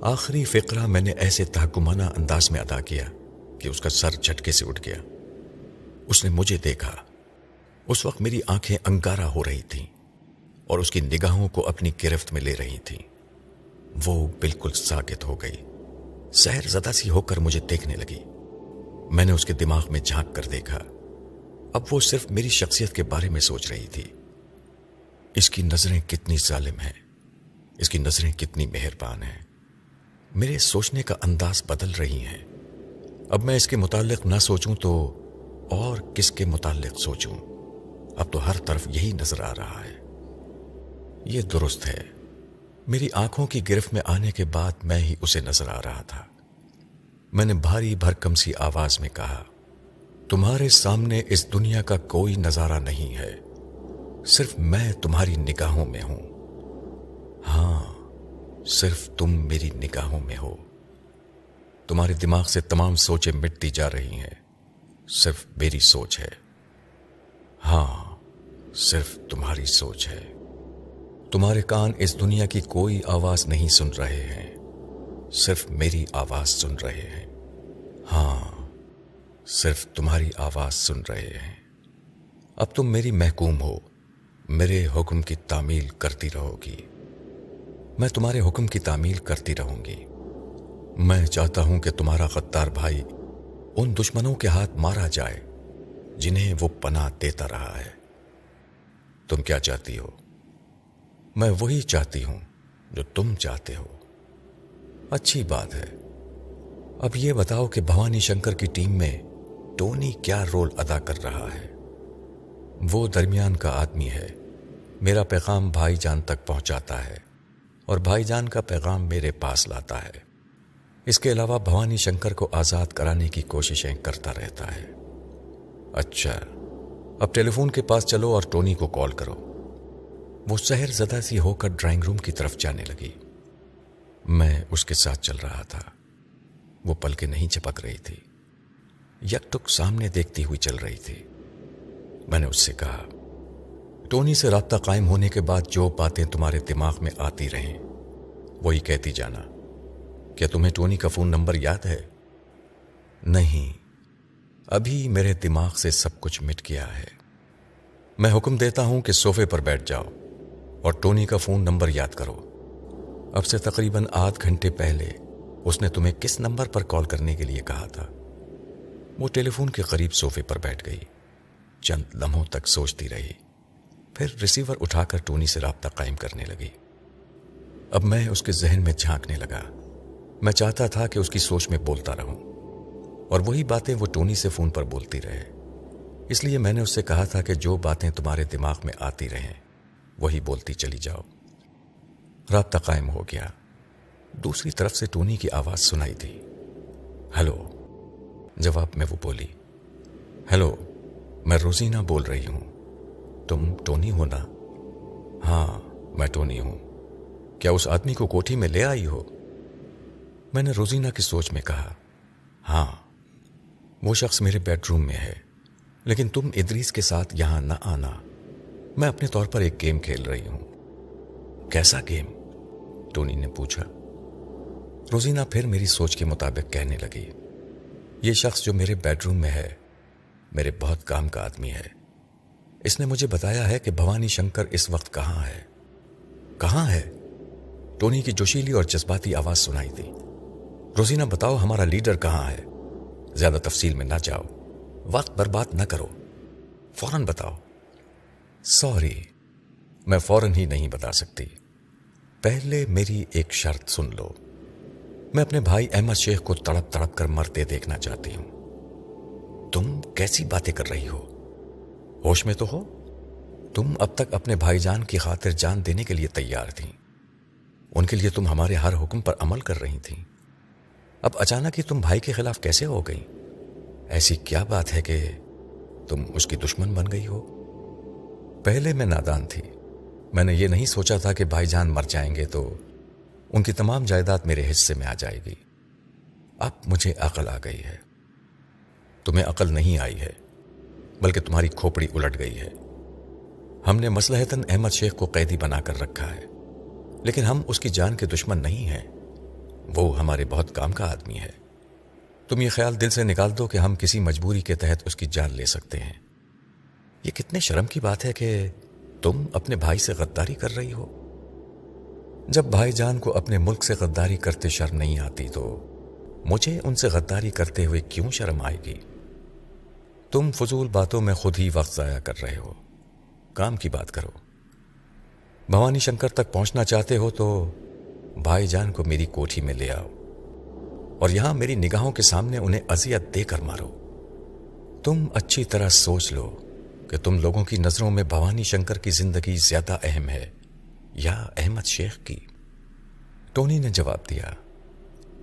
آخری فقرہ میں نے ایسے تحکمانہ انداز میں ادا کیا کہ اس کا سر جھٹکے سے اٹھ گیا۔ اس نے مجھے دیکھا۔ اس وقت میری آنکھیں انگارہ ہو رہی تھیں اور اس کی نگاہوں کو اپنی گرفت میں لے رہی تھیں۔ وہ بالکل ساکت ہو گئی۔ سہر زدہ سی ہو کر مجھے دیکھنے لگی۔ میں نے اس کے دماغ میں جھانک کر دیکھا۔ اب وہ صرف میری شخصیت کے بارے میں سوچ رہی تھی۔ اس کی نظریں کتنی ظالم ہیں۔ اس کی نظریں کتنی مہربان ہیں۔ میرے سوچنے کا انداز بدل رہی ہیں۔ اب میں اس کے متعلق نہ سوچوں تو اور کس کے متعلق سوچوں؟ اب تو ہر طرف یہی نظر آ رہا ہے۔ یہ درست ہے۔ میری آنکھوں کی گرفت میں آنے کے بعد میں ہی اسے نظر آ رہا تھا۔ میں نے بھاری بھرکم سی آواز میں کہا، تمہارے سامنے اس دنیا کا کوئی نظارہ نہیں ہے۔ صرف میں تمہاری نگاہوں میں ہوں۔ ہاں صرف تم میری نگاہوں میں ہو۔ تمہارے دماغ سے تمام سوچیں مٹتی جا رہی ہیں۔ صرف میری سوچ ہے۔ ہاں صرف تمہاری سوچ ہے۔ تمہارے کان اس دنیا کی کوئی آواز نہیں سن رہے ہیں۔ صرف میری آواز سن رہے ہیں۔ ہاں صرف تمہاری آواز سن رہے ہیں۔ اب تم میری محکوم ہو۔ میرے حکم کی تعمیل کرتی رہو گی۔ میں تمہارے حکم کی تعمیل کرتی رہوں گی۔ میں چاہتا ہوں کہ تمہارا غدار بھائی ان دشمنوں کے ہاتھ مارا جائے جنہیں وہ پناہ دیتا رہا ہے۔ تم کیا چاہتی ہو؟ میں وہی چاہتی ہوں جو تم چاہتے ہو۔ اچھی بات ہے۔ اب یہ بتاؤ کہ بھوانی شنکر کی ٹیم میں ٹونی کیا رول ادا کر رہا ہے۔ وہ درمیان کا آدمی ہے۔ میرا پیغام بھائی جان تک پہنچاتا ہے۔ اور بھائی جان کا پیغام میرے پاس لاتا ہے۔ اس کے علاوہ بھوانی شنکر کو آزاد کرانے کی کوششیں کرتا رہتا ہے۔ اچھا اب ٹیلی فون کے پاس چلو اور ٹونی کو کال کرو۔ وہ شہر زدہ سی ہو کر ڈرائنگ روم کی طرف جانے لگی۔ میں اس کے ساتھ چل رہا تھا۔ وہ پل کے نہیں چپک رہی تھی۔ یک ٹک سامنے دیکھتی ہوئی چل رہی تھی۔ میں نے اس سے کہا، ٹونی سے رابطہ قائم ہونے کے بعد جو باتیں تمہارے دماغ میں آتی رہیں وہی کہتی جانا۔ کیا تمہیں ٹونی کا فون نمبر یاد ہے؟ نہیں۔ ابھی میرے دماغ سے سب کچھ مٹ گیا ہے۔ میں حکم دیتا ہوں کہ صوفے پر بیٹھ جاؤ اور ٹونی کا فون نمبر یاد کرو۔ اب سے تقریباً آدھ گھنٹے پہلے اس نے تمہیں کس نمبر پر کال کرنے کے لیے کہا تھا؟ وہ ٹیلی فون کے قریب صوفے پر بیٹھ گئی۔ چند لمحوں تک سوچتی رہی۔ پھر ریسیور اٹھا کر ٹونی سے رابطہ قائم کرنے لگی۔ اب میں اس کے ذہن میں جھانکنے لگا۔ میں چاہتا تھا کہ اس کی سوچ میں بولتا رہوں۔ اور وہی باتیں وہ ٹونی سے فون پر بولتی رہے۔ اس لیے میں نے اس سے کہا تھا کہ جو باتیں تمہارے دماغ میں آتی رہیں، وہی بولتی چلی جاؤ۔ رابطہ قائم ہو گیا۔ دوسری طرف سے ٹونی کی آواز سنائی تھی ہلو۔ جواب میں وہ بولی۔ ہیلو میں روزینہ بول رہی ہوں۔ تم ٹونی ہو نا؟ ہاں میں ٹونی ہوں۔ کیا اس آدمی کو کوٹھی میں لے آئی ہو؟ میں نے روزینہ کی سوچ میں کہا ہاں وہ شخص میرے بیڈ روم میں ہے، لیکن تم ادریس کے ساتھ یہاں نہ آنا۔ میں اپنے طور پر ایک گیم کھیل رہی ہوں۔ کیسا گیم؟ ٹونی نے پوچھا۔ روزینہ پھر میری سوچ کے مطابق کہنے لگی، یہ شخص جو میرے بیڈ روم میں ہے، میرے بہت کام کا آدمی ہے۔ اس نے مجھے بتایا ہے کہ بھوانی شنکر اس وقت کہاں ہے۔ کہاں ہے؟ ٹونی کی جوشیلی اور جذباتی آواز سنائی تھی روزینہ بتاؤ ہمارا لیڈر کہاں ہے؟ زیادہ تفصیل میں نہ جاؤ۔ وقت برباد نہ کرو۔ فوراً بتاؤ۔ سوری، میں فوراً ہی نہیں بتا سکتی۔ پہلے میری ایک شرط سن لو۔ میں اپنے بھائی احمد شیخ کو تڑپ تڑپ کر مرتے دیکھنا چاہتی ہوں۔ تم کیسی باتیں کر رہی ہو؟ ہوش میں تو ہو؟ تم اب تک اپنے بھائی جان کی خاطر جان دینے کے لیے تیار تھیں۔ ان کے لیے تم ہمارے ہر حکم پر عمل کر رہی تھیں۔ اب اچانک ہی تم بھائی کے خلاف کیسے ہو گئی ایسی کیا بات ہے کہ تم اس کی دشمن بن گئی ہو؟ پہلے میں نادان تھی۔ میں نے یہ نہیں سوچا تھا کہ بھائی جان مر جائیں گے تو ان کی تمام جائیداد میرے حصے میں آ جائے گی۔ اب مجھے عقل آ گئی ہے۔ تمہیں عقل نہیں آئی ہے، بلکہ تمہاری کھوپڑی الٹ گئی ہے۔ ہم نے مسلحتاً احمد شیخ کو قیدی بنا کر رکھا ہے۔ لیکن ہم اس کی جان کے دشمن نہیں ہیں۔ وہ ہمارے بہت کام کا آدمی ہے۔ تم یہ خیال دل سے نکال دو کہ ہم کسی مجبوری کے تحت اس کی جان لے سکتے ہیں۔ یہ کتنے شرم کی بات ہے کہ تم اپنے بھائی سے غداری کر رہی ہو۔ جب بھائی جان کو اپنے ملک سے غداری کرتے شرم نہیں آتی تو مجھے ان سے غداری کرتے ہوئے کیوں شرم آئے گی؟ تم فضول باتوں میں خود ہی وقت ضائع کر رہے ہو۔ کام کی بات کرو۔ بھوانی شنکر تک پہنچنا چاہتے ہو تو بھائی جان کو میری کوٹھی میں لے آؤ اور یہاں میری نگاہوں کے سامنے انہیں اذیت دے کر مارو۔ تم اچھی طرح سوچ لو کہ تم لوگوں کی نظروں میں بھوانی شنکر کی زندگی زیادہ اہم ہے یا احمد شیخ کی۔ ٹونی نے جواب دیا،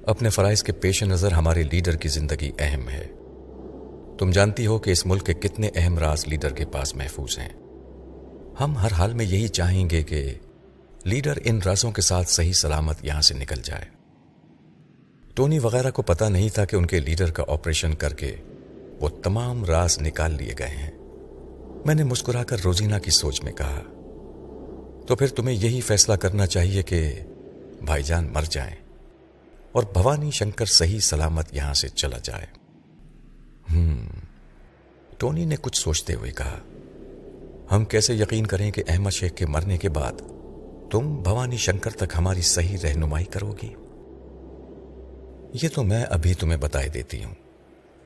اپنے فرائض کے پیش نظر ہمارے لیڈر کی زندگی اہم ہے۔ تم جانتی ہو کہ اس ملک کے کتنے اہم راز لیڈر کے پاس محفوظ ہیں۔ ہم ہر حال میں یہی چاہیں گے کہ لیڈر ان رازوں کے ساتھ صحیح سلامت یہاں سے نکل جائے۔ ٹونی وغیرہ کو پتا نہیں تھا کہ ان کے لیڈر کا آپریشن کر کے وہ تمام راز نکال لیے گئے ہیں۔ میں نے مسکرا کر روزینہ کی سوچ میں کہا، تو پھر تمہیں یہی فیصلہ کرنا چاہیے کہ بھائی جان مر جائیں اور بھوانی شنکر صحیح سلامت یہاں سے چلا جائے۔ ہم ٹونی نے کچھ سوچتے ہوئے کہا ہم کیسے یقین کریں کہ احمد شیخ کے مرنے کے بعد تم بھوانی شنکر تک ہماری صحیح رہنمائی کرو گی؟ یہ تو میں ابھی تمہیں بتائی دیتی ہوں۔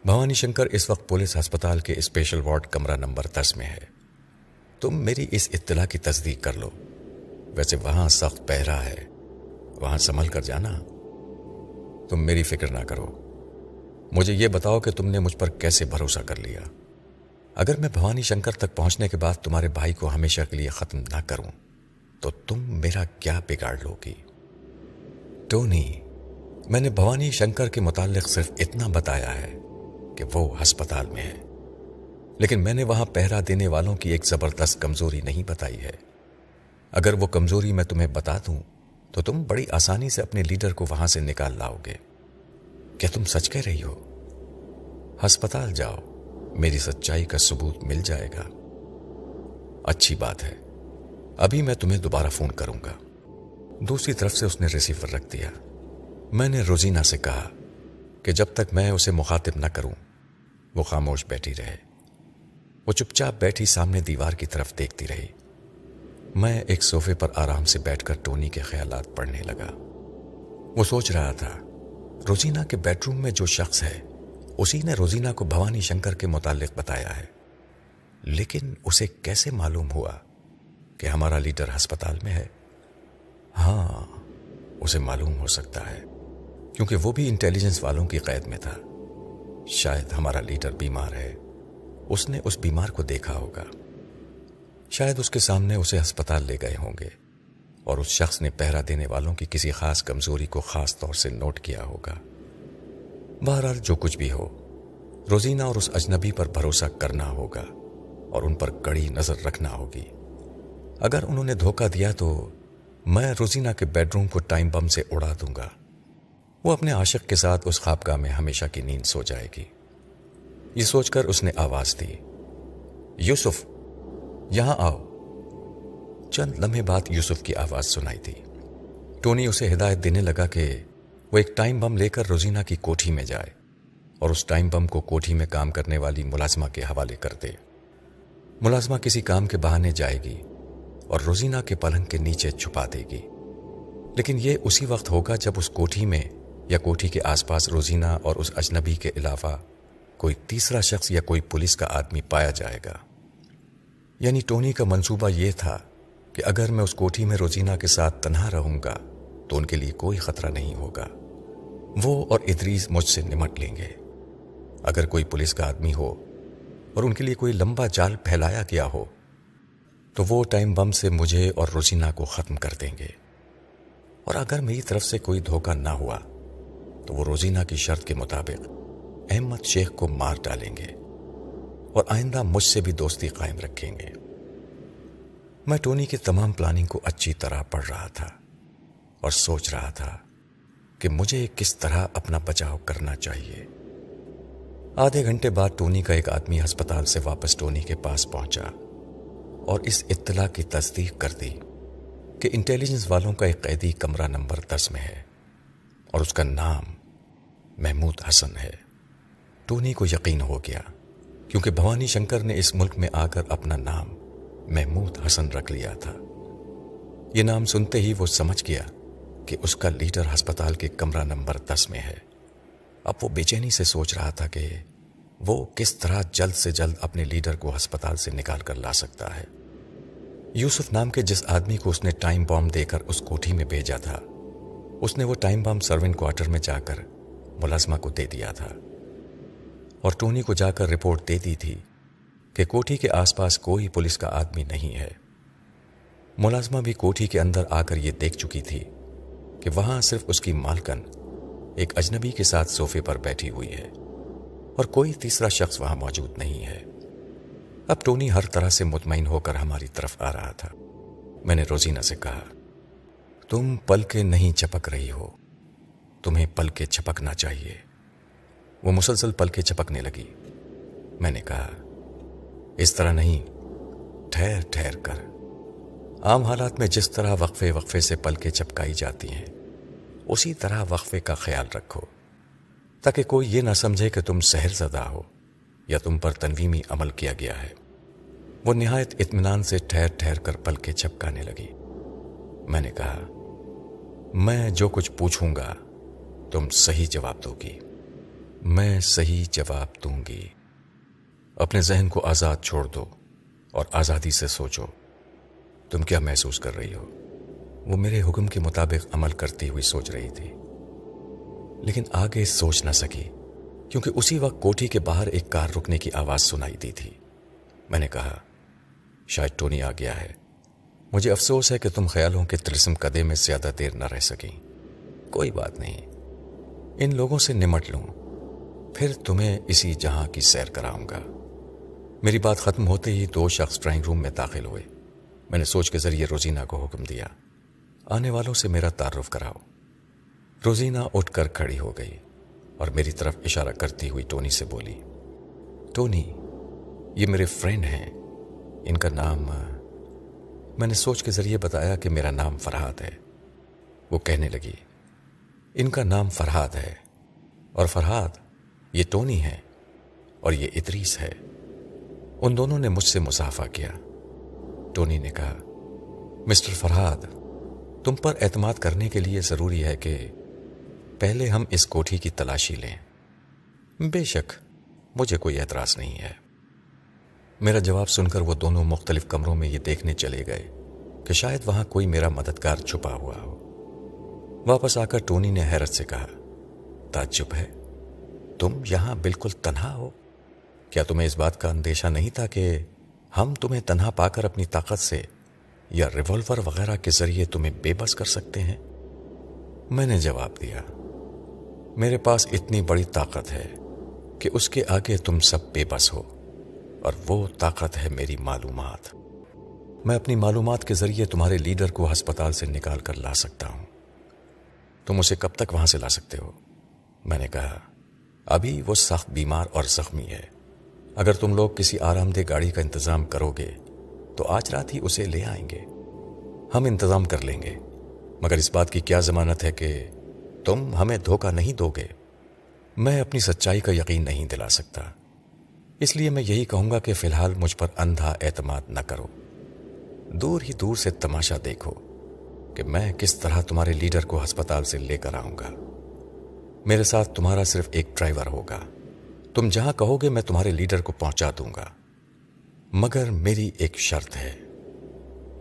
بھوانی شنکر اس وقت پولیس ہسپتال کے اسپیشل وارڈ کمرہ نمبر دس میں ہے۔ تم میری اس اطلاع کی تصدیق کر لو۔ ویسے وہاں سخت پہرا ہے۔ وہاں سنبھل کر جانا۔ تم میری فکر نہ کرو۔ مجھے یہ بتاؤ کہ تم نے مجھ پر کیسے بھروسہ کر لیا۔ اگر میں بھوانی شنکر تک پہنچنے کے بعد تمہارے بھائی کو ہمیشہ کے لیے ختم نہ کروں، تو تم میرا کیا بگاڑ لو گی ٹونی میں نے بھوانی شنکر کے متعلق صرف اتنا بتایا ہے کہ وہ ہسپتال میں ہے۔ لیکن میں نے وہاں پہرا دینے والوں کی ایک زبردست کمزوری نہیں بتائی ہے۔ اگر وہ کمزوری میں تمہیں بتا دوں، تو تم بڑی آسانی سے اپنے لیڈر کو وہاں سے نکال لاؤ گے۔ کیا تم سچ کہہ رہی ہو؟ ہسپتال جاؤ۔ میری سچائی کا ثبوت مل جائے گا۔ اچھی بات ہے۔ ابھی میں تمہیں دوبارہ فون کروں گا۔ دوسری طرف سے اس نے ریسیور رکھ دیا۔ میں نے روزینہ سے کہا کہ جب تک میں اسے مخاطب نہ کروں، وہ خاموش بیٹھی رہے۔ وہ چپ چاپ بیٹھی سامنے دیوار کی طرف دیکھتی رہی۔ میں ایک صوفے پر آرام سے بیٹھ کر ٹونی کے خیالات پڑھنے لگا۔ وہ سوچ رہا تھا، روزینہ کے بیڈ روم میں جو شخص ہے اسی نے روزینہ کو بھوانی شنکر کے متعلق بتایا ہے۔ لیکن اسے کیسے معلوم ہوا کہ ہمارا لیڈر ہسپتال میں ہے؟ ہاں اسے معلوم ہو سکتا ہے، کیونکہ وہ بھی انٹیلیجنس والوں کی قید میں تھا۔ شاید ہمارا لیڈر بیمار ہے۔ اس نے اس بیمار کو دیکھا ہوگا۔ شاید اس کے سامنے اسے ہسپتال لے گئے ہوں گے اور اس شخص نے پہرا دینے والوں کی کسی خاص کمزوری کو خاص طور سے نوٹ کیا ہوگا۔ بہرحال جو کچھ بھی ہو، روزینہ اور اس اجنبی پر بھروسہ کرنا ہوگا اور ان پر کڑی نظر رکھنا ہوگی۔ اگر انہوں نے دھوکہ دیا تو میں روزینہ کے بیڈ روم کو ٹائم بم سے اڑا دوں گا۔ وہ اپنے عاشق کے ساتھ اس خوابگاہ میں ہمیشہ کی نیند سو جائے گی۔ یہ سوچ کر اس نے آواز دی۔ یوسف، یہاں آؤ۔ چند لمحے بعد یوسف کی آواز سنائی تھی ٹونی اسے ہدایت دینے لگا کہ وہ ایک ٹائم بم لے کر روزینہ کی کوٹھی میں جائے اور اس ٹائم بم کو کوٹھی میں کام کرنے والی ملازمہ کے حوالے کر دے۔ ملازمہ کسی کام کے بہانے جائے گی اور روزینہ کے پلنگ کے نیچے چھپا دے گی۔ لیکن یہ اسی وقت ہوگا جب اس کوٹھی میں یا کوٹھی کے آس پاس روزینہ اور اس اجنبی کے علاوہ کوئی تیسرا شخص یا کوئی پولیس کا آدمی پایا جائے گا۔ یعنی ٹونی کا منصوبہ یہ تھا کہ اگر میں اس کوٹھی میں روزینہ کے ساتھ تنہا رہوں گا تو ان کے لیے کوئی خطرہ نہیں ہوگا۔ وہ اور ادریس مجھ سے نمٹ لیں گے۔ اگر کوئی پولیس کا آدمی ہو اور ان کے لیے کوئی لمبا جال پھیلایا گیا ہو، تو وہ ٹائم بم سے مجھے اور روزینہ کو ختم کر دیں گے۔ اور اگر میری طرف سے کوئی دھوکہ نہ ہوا، تو وہ روزینہ کی شرط کے مطابق احمد شیخ کو مار ڈالیں گے اور آئندہ مجھ سے بھی دوستی قائم رکھیں گے۔ میں ٹونی کی تمام پلاننگ کو اچھی طرح پڑھ رہا تھا۔ اور سوچ رہا تھا کہ مجھے کس طرح اپنا بچاؤ کرنا چاہیے۔ آدھے گھنٹے بعد ٹونی کا ایک آدمی ہسپتال سے واپس ٹونی کے پاس پہنچا اور اس اطلاع کی تصدیق کر دی کہ انٹیلیجنس والوں کا ایک قیدی کمرہ نمبر دس میں ہے اور اس کا نام محمود حسن ہے۔ ٹونی کو یقین ہو گیا کیونکہ بھوانی شنکر نے اس ملک میں آ کر اپنا نام محمود حسن رکھ لیا تھا۔ یہ نام سنتے ہی وہ سمجھ گیا کہ اس کا لیڈر ہسپتال کے کمرہ نمبر دس میں ہے۔ اب وہ بے چینی سے سوچ رہا تھا کہ وہ کس طرح جلد سے جلد اپنے لیڈر کو ہسپتال سے نکال کر لا سکتا ہے۔ یوسف نام کے جس آدمی کو اس نے ٹائم بام دے کر اس کوٹھی میں بھیجا تھا، اس نے وہ ٹائم بام سروین کوارٹر میں جا کر ملازمہ کو دے دیا تھا۔ اور ٹونی کو جا کر رپورٹ دے دی تھی کہ کوٹھی کے آس پاس کوئی پولیس کا آدمی نہیں ہے۔ ملازمہ بھی کوٹھی کے اندر آ کر یہ دیکھ چکی تھی۔ کہ وہاں صرف اس کی مالکن ایک اجنبی کے ساتھ صوفے پر بیٹھی ہوئی ہے اور کوئی تیسرا شخص وہاں موجود نہیں ہے۔ اب ٹونی ہر طرح سے مطمئن ہو کر ہماری طرف آ رہا تھا۔ میں نے روزینہ سے کہا، تم پل کے نہیں چپک رہی ہو۔ تمہیں پل کے چپکنا چاہیے وہ مسلسل پل کے چپکنے لگی۔ میں نے کہا، اس طرح نہیں، ٹھہر ٹھہر کر۔ عام حالات میں جس طرح وقفے وقفے سے پل کے چپکائی جاتی ہیں اسی طرح وقفے کا خیال رکھو، تاکہ کوئی یہ نہ سمجھے کہ تم سہر زدہ ہو یا تم پر تنویمی عمل کیا گیا ہے۔ وہ نہایت اطمینان سے ٹھہر ٹھہر کر پل کے لگی۔ میں نے کہا، میں جو کچھ پوچھوں گا، تم صحیح جواب دو گی۔ میں صحیح جواب دوں گی۔ اپنے ذہن کو آزاد چھوڑ دو اور آزادی سے سوچو، تم کیا محسوس کر رہی ہو؟ وہ میرے حکم کے مطابق عمل کرتی ہوئی سوچ رہی تھی۔ لیکن آگے سوچ نہ سکی، کیونکہ اسی وقت کوٹھی کے باہر ایک کار رکنے کی آواز سنائی دی تھی۔ میں نے کہا، شاید ٹونی آ گیا ہے۔ مجھے افسوس ہے کہ تم خیالوں کے تلسم قدے میں زیادہ دیر نہ رہ سکیں۔ کوئی بات نہیں۔ ان لوگوں سے نمٹ لوں۔ پھر تمہیں اسی جہاں کی سیر کراؤں گا۔ میری بات ختم ہوتے ہی دو شخص ڈرائنگ روم میں داخل ہوئے۔ میں نے سوچ کے ذریعے روزینہ کو حکم دیا۔ آنے والوں سے میرا تعارف کراؤ۔ روزینہ اٹھ کر کھڑی ہو گئی اور میری طرف اشارہ کرتی ہوئی ٹونی سے بولی، ٹونی، یہ میرے فرینڈ ہیں۔ ان کا نام، میں نے سوچ کے ذریعے بتایا کہ میرا نام فرحاد ہے۔ وہ کہنے لگی، ان کا نام فرحاد ہے۔ اور فرحاد یہ ٹونی ہے اور یہ ادریس ہے۔ ان دونوں نے مجھ سے مسافہ کیا۔ ٹونی نے کہا، مسٹر فرحاد تم پر اعتماد کرنے کے لیے ضروری ہے کہ پہلے ہم اس کوٹھی کی تلاشی لیں۔ بے شک، مجھے کوئی اعتراض نہیں ہے۔ میرا جواب سن کر وہ دونوں مختلف کمروں میں یہ دیکھنے چلے گئے کہ شاید وہاں کوئی میرا مددگار چھپا ہوا ہو۔ واپس آ کر ٹونی نے حیرت سے کہا، تعجب ہے، تم یہاں بالکل تنہا ہو۔ کیا تمہیں اس بات کا اندیشہ نہیں تھا کہ ہم تمہیں تنہا پا کر اپنی طاقت سے یا ریوالور وغیرہ کے ذریعے تمہیں بے بس کر سکتے ہیں؟ میں نے جواب دیا، میرے پاس اتنی بڑی طاقت ہے کہ اس کے آگے تم سب بے بس ہو، اور وہ طاقت ہے میری معلومات۔ میں اپنی معلومات کے ذریعے تمہارے لیڈر کو ہسپتال سے نکال کر لا سکتا ہوں۔ تم اسے کب تک وہاں سے لا سکتے ہو؟ میں نے کہا، ابھی وہ سخت بیمار اور زخمی ہے۔ اگر تم لوگ کسی آرام دہ گاڑی کا انتظام کرو گے تو آج رات ہی اسے لے آئیں گے۔ ہم انتظام کر لیں گے۔ مگر اس بات کی کیا ضمانت ہے کہ تم ہمیں دھوکہ نہیں دو گے۔ میں اپنی سچائی کا یقین نہیں دلا سکتا۔ اس لیے میں یہی کہوں گا کہ فی الحال مجھ پر اندھا اعتماد نہ کرو۔ دور ہی دور سے تماشا دیکھو کہ میں کس طرح تمہارے لیڈر کو ہسپتال سے لے کر آؤں گا۔ میرے ساتھ تمہارا صرف ایک ڈرائیور ہوگا۔ تم جہاں کہو گے میں تمہارے لیڈر کو پہنچا دوں گا۔ مگر میری ایک شرط ہے۔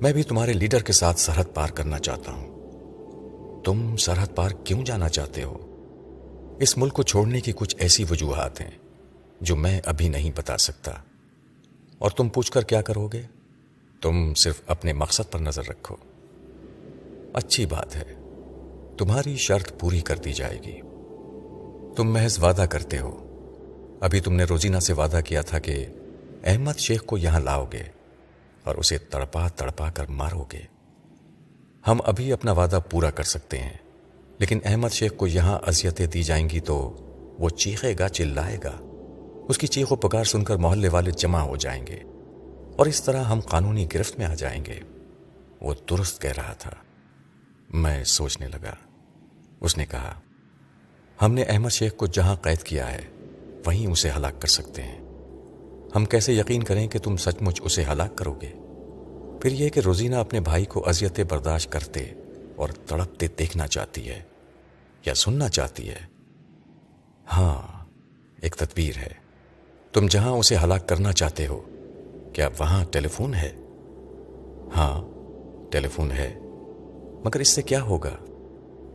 میں بھی تمہارے لیڈر کے ساتھ سرحد پار کرنا چاہتا ہوں۔ تم سرحد پار کیوں جانا چاہتے ہو؟ اس ملک کو چھوڑنے کی کچھ ایسی وجوہات ہیں جو میں ابھی نہیں بتا سکتا۔ اور تم پوچھ کر کیا کرو گے؟ تم صرف اپنے مقصد پر نظر رکھو۔ اچھی بات ہے۔ تمہاری شرط پوری کر دی جائے گی۔ تم محض وعدہ کرتے ہو۔ ابھی تم نے روزینہ سے وعدہ کیا تھا کہ احمد شیخ کو یہاں لاؤ گے اور اسے تڑپا تڑپا کر مارو گے۔ ہم ابھی اپنا وعدہ پورا کر سکتے ہیں، لیکن احمد شیخ کو یہاں اذیتیں دی جائیں گی تو وہ چیخے گا، چلائے گا۔ اس کی چیخ و پکار سن کر محلے والے جمع ہو جائیں گے اور اس طرح ہم قانونی گرفت میں آ جائیں گے۔ وہ درست کہہ رہا تھا۔ میں سوچنے لگا۔ اس نے کہا، ہم نے احمد شیخ کو جہاں قید کیا ہے، وہیں اسے ہلاک کر سکتے ہیں۔ ہم کیسے یقین کریں کہ تم سچ مچ اسے ہلاک کرو گے؟ پھر یہ کہ روزینہ اپنے بھائی کو اذیتیں برداشت کرتے اور تڑپتے دیکھنا چاہتی ہے یا سننا چاہتی ہے۔ ہاں ایک تدبیر ہے۔ تم جہاں اسے ہلاک کرنا چاہتے ہو، کیا وہاں ٹیلی فون ہے؟ ہاں ٹیلی فون ہے۔ مگر اس سے کیا ہوگا؟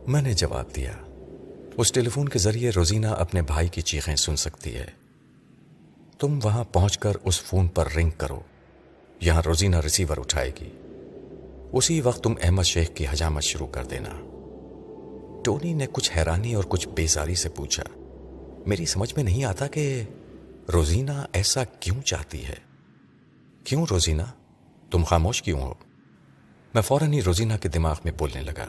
میں نے جواب دیا۔ اس ٹیلی فون کے ذریعے روزینہ اپنے بھائی کی چیخیں سن سکتی ہے۔ تم وہاں پہنچ کر اس فون پر رنگ کرو۔ یہاں روزینہ ریسیور اٹھائے گی۔ اسی وقت تم احمد شیخ کی حجامت شروع کر دینا۔ ٹونی نے کچھ حیرانی اور کچھ بیزاری سے پوچھا۔ میری سمجھ میں نہیں آتا کہ روزینہ ایسا کیوں چاہتی ہے۔ کیوں روزینہ؟ تم خاموش کیوں ہو؟ میں فوراً ہی روزینہ کے دماغ میں بولنے لگا۔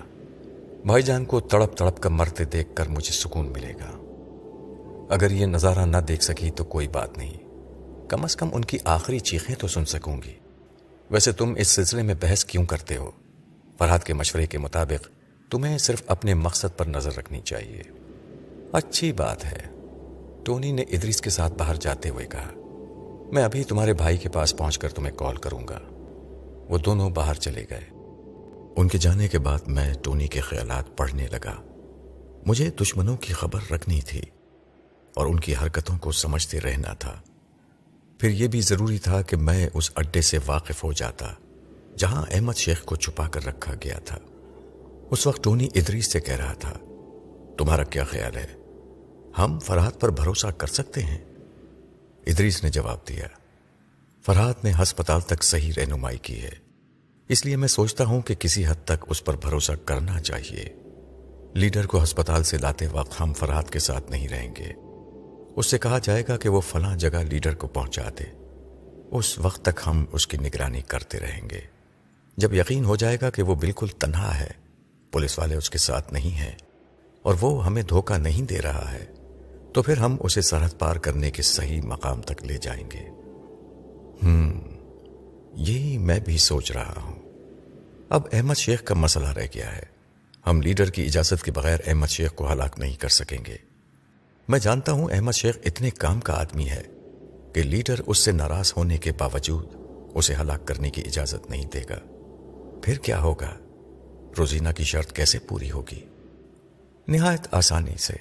بھائی جان کو تڑپ تڑپ کر مرتے دیکھ کر مجھے سکون ملے گا۔ اگر یہ نظارہ نہ دیکھ سکی تو کوئی بات نہیں۔ کم از کم ان کی آخری چیخیں تو سن سکوں گی۔ ویسے تم اس سلسلے میں بحث کیوں کرتے ہو؟ فرحت کے مشورے کے مطابق تمہیں صرف اپنے مقصد پر نظر رکھنی چاہیے۔ اچھی بات ہے۔ ٹونی نے ادریس کے ساتھ باہر جاتے ہوئے کہا، میں ابھی تمہارے بھائی کے پاس پہنچ کر تمہیں کال کروں گا۔ وہ دونوں باہر چلے گئے۔ ان کے جانے کے بعد میں ٹونی کے خیالات پڑھنے لگا۔ مجھے دشمنوں کی خبر رکھنی تھی اور ان کی حرکتوں کو سمجھتے رہنا تھا۔ پھر یہ بھی ضروری تھا کہ میں اس اڈے سے واقف ہو جاتا، جہاں احمد شیخ کو چھپا کر رکھا گیا تھا۔ اس وقت ٹونی ادریس سے کہہ رہا تھا، تمہارا کیا خیال ہے؟ ہم فرحت پر بھروسہ کر سکتے ہیں؟ ادریس نے جواب دیا، فرحت نے ہسپتال تک صحیح رہنمائی کی ہے، اس لیے میں سوچتا ہوں کہ کسی حد تک اس پر بھروسہ کرنا چاہیے۔ لیڈر کو ہسپتال سے لاتے وقت ہم فرحت کے ساتھ نہیں رہیں گے۔ اس سے کہا جائے گا کہ وہ فلاں جگہ لیڈر کو پہنچا دے۔ اس وقت تک ہم اس کی نگرانی کرتے رہیں گے۔ جب یقین ہو جائے گا کہ وہ بالکل تنہا ہے، پولیس والے اس کے ساتھ نہیں ہیں اور وہ ہمیں دھوکہ نہیں دے رہا ہے، تو پھر ہم اسے سرحد پار کرنے کے صحیح مقام تک لے جائیں گے۔ ہم یہی میں بھی سوچ رہا ہوں۔ اب احمد شیخ کا مسئلہ رہ گیا ہے۔ ہم لیڈر کی اجازت کے بغیر احمد شیخ کو ہلاک نہیں کر سکیں گے۔ میں جانتا ہوں احمد شیخ اتنے کام کا آدمی ہے کہ لیڈر اس سے ناراض ہونے کے باوجود اسے ہلاک کرنے کی اجازت نہیں دے گا۔ پھر کیا ہوگا؟ روزینہ کی شرط کیسے پوری ہوگی؟ نہایت آسانی سے۔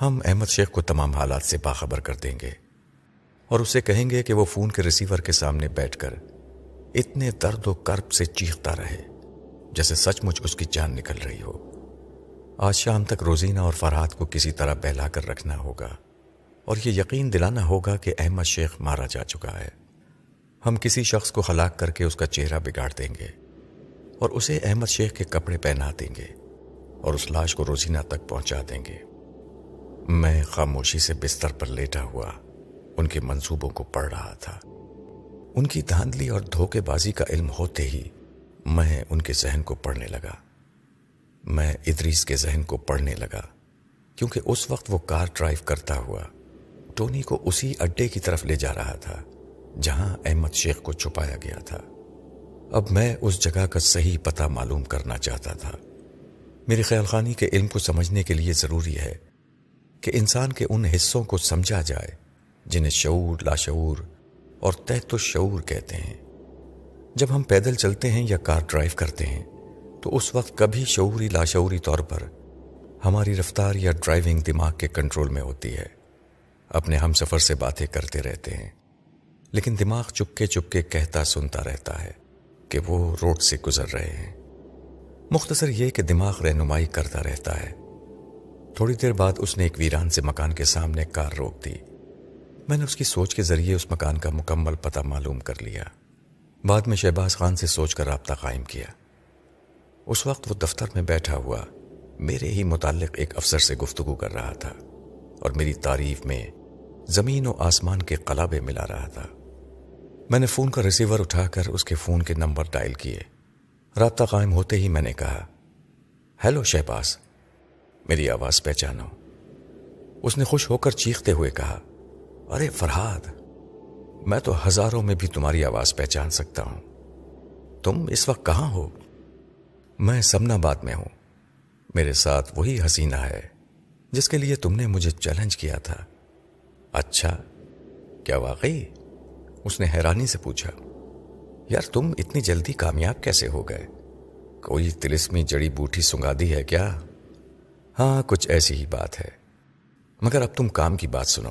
ہم احمد شیخ کو تمام حالات سے باخبر کر دیں گے اور اسے کہیں گے کہ وہ فون کے ریسیور کے سامنے بیٹھ کر اتنے درد و کرب سے چیختا رہے جیسے سچ مچ اس کی جان نکل رہی ہو۔ آج شام تک روزینہ اور فرحات کو کسی طرح بہلا کر رکھنا ہوگا اور یہ یقین دلانا ہوگا کہ احمد شیخ مارا جا چکا ہے۔ ہم کسی شخص کو ہلاک کر کے اس کا چہرہ بگاڑ دیں گے اور اسے احمد شیخ کے کپڑے پہنا دیں گے اور اس لاش کو روزینہ تک پہنچا دیں گے۔ میں خاموشی سے بستر پر لیٹا ہوا ان کے منصوبوں کو پڑھ رہا تھا۔ ان کی دھاندلی اور دھوکے بازی کا علم ہوتے ہی میں ان کے ذہن کو پڑھنے لگا۔ میں ادریس کے ذہن کو پڑھنے لگا، کیونکہ اس وقت وہ کار ڈرائیو کرتا ہوا ٹونی کو اسی اڈے کی طرف لے جا رہا تھا، جہاں احمد شیخ کو چھپایا گیا تھا۔ اب میں اس جگہ کا صحیح پتہ معلوم کرنا چاہتا تھا۔ میری خیال خانی کے علم کو سمجھنے کے لیے ضروری ہے کہ انسان کے ان حصوں کو سمجھا جائے، جنہیں شعور، لاشعور اور تحت و شعور کہتے ہیں۔ جب ہم پیدل چلتے ہیں یا کار ڈرائیو کرتے ہیں تو اس وقت کبھی شعوری لاشعوری طور پر ہماری رفتار یا ڈرائیونگ دماغ کے کنٹرول میں ہوتی ہے۔ اپنے ہم سفر سے باتیں کرتے رہتے ہیں۔ لیکن دماغ چپکے چپکے کہتا سنتا رہتا ہے کہ وہ روڈ سے گزر رہے ہیں۔ مختصر یہ کہ دماغ رہنمائی کرتا رہتا ہے۔ تھوڑی دیر بعد اس نے ایک ویران سے مکان کے سامنے کار روک دی۔ میں نے اس کی سوچ کے ذریعے اس مکان کا مکمل پتہ معلوم کر لیا۔ بعد میں شہباز خان سے سوچ کر رابطہ قائم کیا۔ اس وقت وہ دفتر میں بیٹھا ہوا میرے ہی متعلق ایک افسر سے گفتگو کر رہا تھا اور میری تعریف میں زمین و آسمان کے قلابے ملا رہا تھا۔ میں نے فون کا ریسیور اٹھا کر اس کے فون کے نمبر ڈائل کیے۔ رابطہ قائم ہوتے ہی میں نے کہا، ہیلو شہباز، میری آواز پہچانو۔ اس نے خوش ہو کر چیختے ہوئے کہا، ارے فرحاد، میں تو ہزاروں میں بھی تمہاری آواز پہچان سکتا ہوں۔ تم اس وقت کہاں ہو؟ میں سمنا باد میں ہوں۔ میرے ساتھ وہی حسینہ ہے جس کے لیے تم نے مجھے چیلنج کیا تھا۔ اچھا کیا واقعی؟ اس نے حیرانی سے پوچھا۔ یار، تم اتنی جلدی کامیاب کیسے ہو گئے؟ کوئی تلسمی جڑی بوٹی سنگا دی ہے کیا؟ ہاں کچھ ایسی ہی بات ہے۔ مگر اب تم کام کی بات سنو۔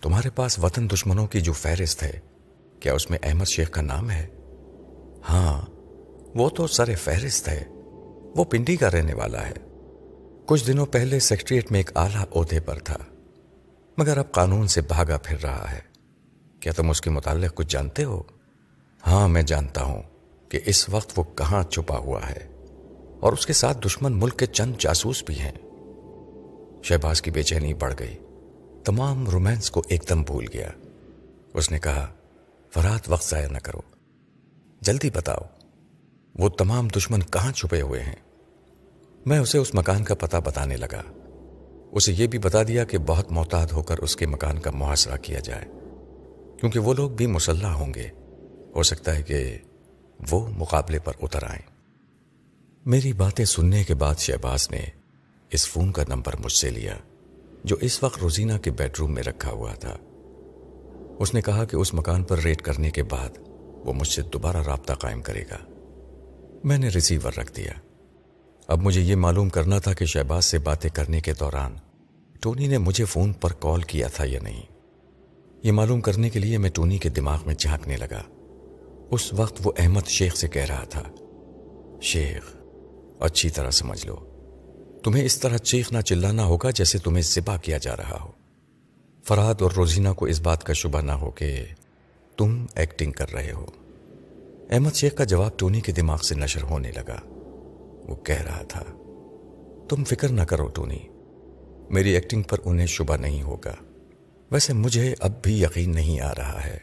تمہارے پاس وطن دشمنوں کی جو فہرست ہے، کیا اس میں احمد شیخ کا نام ہے؟ ہاں وہ تو سر فہرست ہے۔ وہ پنڈی کا رہنے والا ہے۔ کچھ دنوں پہلے سیکٹریٹ میں ایک اعلیٰ عہدے پر تھا۔ مگر اب قانون سے بھاگا پھر رہا ہے۔ کیا تم اس کے متعلق کچھ جانتے ہو؟ ہاں میں جانتا ہوں کہ اس وقت وہ کہاں چھپا ہوا ہے۔ اور اس کے ساتھ دشمن ملک کے چند جاسوس بھی ہیں۔ شہباز کی بے چینی بڑھ گئی۔ تمام رومانس کو ایک دم بھول گیا۔ اس نے کہا، فرات وقت ضائع نہ کرو۔ جلدی بتاؤ۔ وہ تمام دشمن کہاں چھپے ہوئے ہیں؟ میں اسے اس مکان کا پتہ بتانے لگا۔ اسے یہ بھی بتا دیا کہ بہت محتاط ہو کر اس کے مکان کا محاصرہ کیا جائے، کیونکہ وہ لوگ بھی مسلح ہوں گے۔ ہو سکتا ہے کہ وہ مقابلے پر اتر آئیں۔ میری باتیں سننے کے بعد شہباز نے اس فون کا نمبر مجھ سے لیا، جو اس وقت روزینہ کے بیڈ روم میں رکھا ہوا تھا۔ اس نے کہا کہ اس مکان پر ریڈ کرنے کے بعد وہ مجھ سے دوبارہ رابطہ قائم کرے گا۔ میں نے ریسیور رکھ دیا۔ اب مجھے یہ معلوم کرنا تھا کہ شہباز سے باتیں کرنے کے دوران ٹونی نے مجھے فون پر کال کیا تھا یا نہیں۔ یہ معلوم کرنے کے لیے میں ٹونی کے دماغ میں جھانکنے لگا۔ اس وقت وہ احمد شیخ سے کہہ رہا تھا۔ شیخ، اچھی طرح سمجھ لو۔ تمہیں اس طرح چیخنا چلانا ہوگا جیسے تمہیں ذبح کیا جا رہا ہو۔ فراد اور روزینہ کو اس بات کا شبہ نہ ہو کہ تم ایکٹنگ کر رہے ہو۔ احمد شیخ کا جواب ٹونی کے دماغ سے نشر ہونے لگا۔ وہ کہہ رہا تھا، تم فکر نہ کرو ٹونی، میری ایکٹنگ پر انہیں شبہ نہیں ہوگا۔ ویسے مجھے اب بھی یقین نہیں آ رہا ہے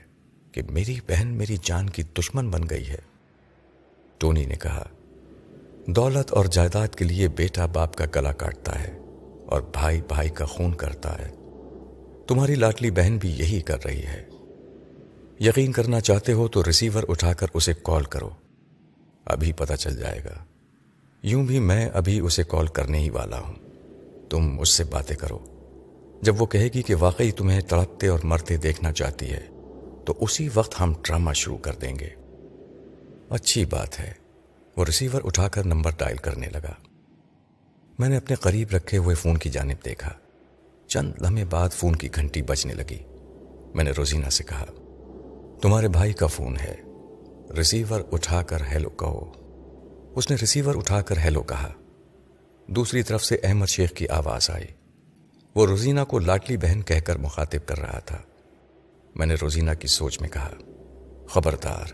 کہ میری بہن میری جان کی دشمن بن گئی ہے۔ ٹونی نے کہا، دولت اور جائیداد کے لیے بیٹا باپ کا گلا کاٹتا ہے اور بھائی بھائی کا خون کرتا ہے۔ تمہاری لاٹلی بہن بھی یہی کر رہی ہے۔ یقین کرنا چاہتے ہو تو ریسیور اٹھا کر اسے کال کرو۔ ابھی پتہ چل جائے گا۔ یوں بھی میں ابھی اسے کال کرنے ہی والا ہوں۔ تم اس سے باتیں کرو۔ جب وہ کہے گی کہ واقعی تمہیں تڑپتے اور مرتے دیکھنا چاہتی ہے، تو اسی وقت ہم ڈرامہ شروع کر دیں گے۔ اچھی بات ہے۔ وہ ریسیور اٹھا کر نمبر ڈائل کرنے لگا۔ میں نے اپنے قریب رکھے ہوئے فون کی جانب دیکھا۔ چند لمحے بعد فون کی گھنٹی بجنے لگی۔ میں نے روزینہ سے کہا تمہارے بھائی کا فون ہے۔ ریسیور اٹھا کر ہیلو کہو۔ اس نے ریسیور اٹھا کر ہیلو کہا۔ دوسری طرف سے احمد شیخ کی آواز آئی۔ وہ روزینہ کو لاٹلی بہن کہہ کر مخاطب کر رہا تھا۔ میں نے روزینہ کی سوچ میں کہا، خبردار،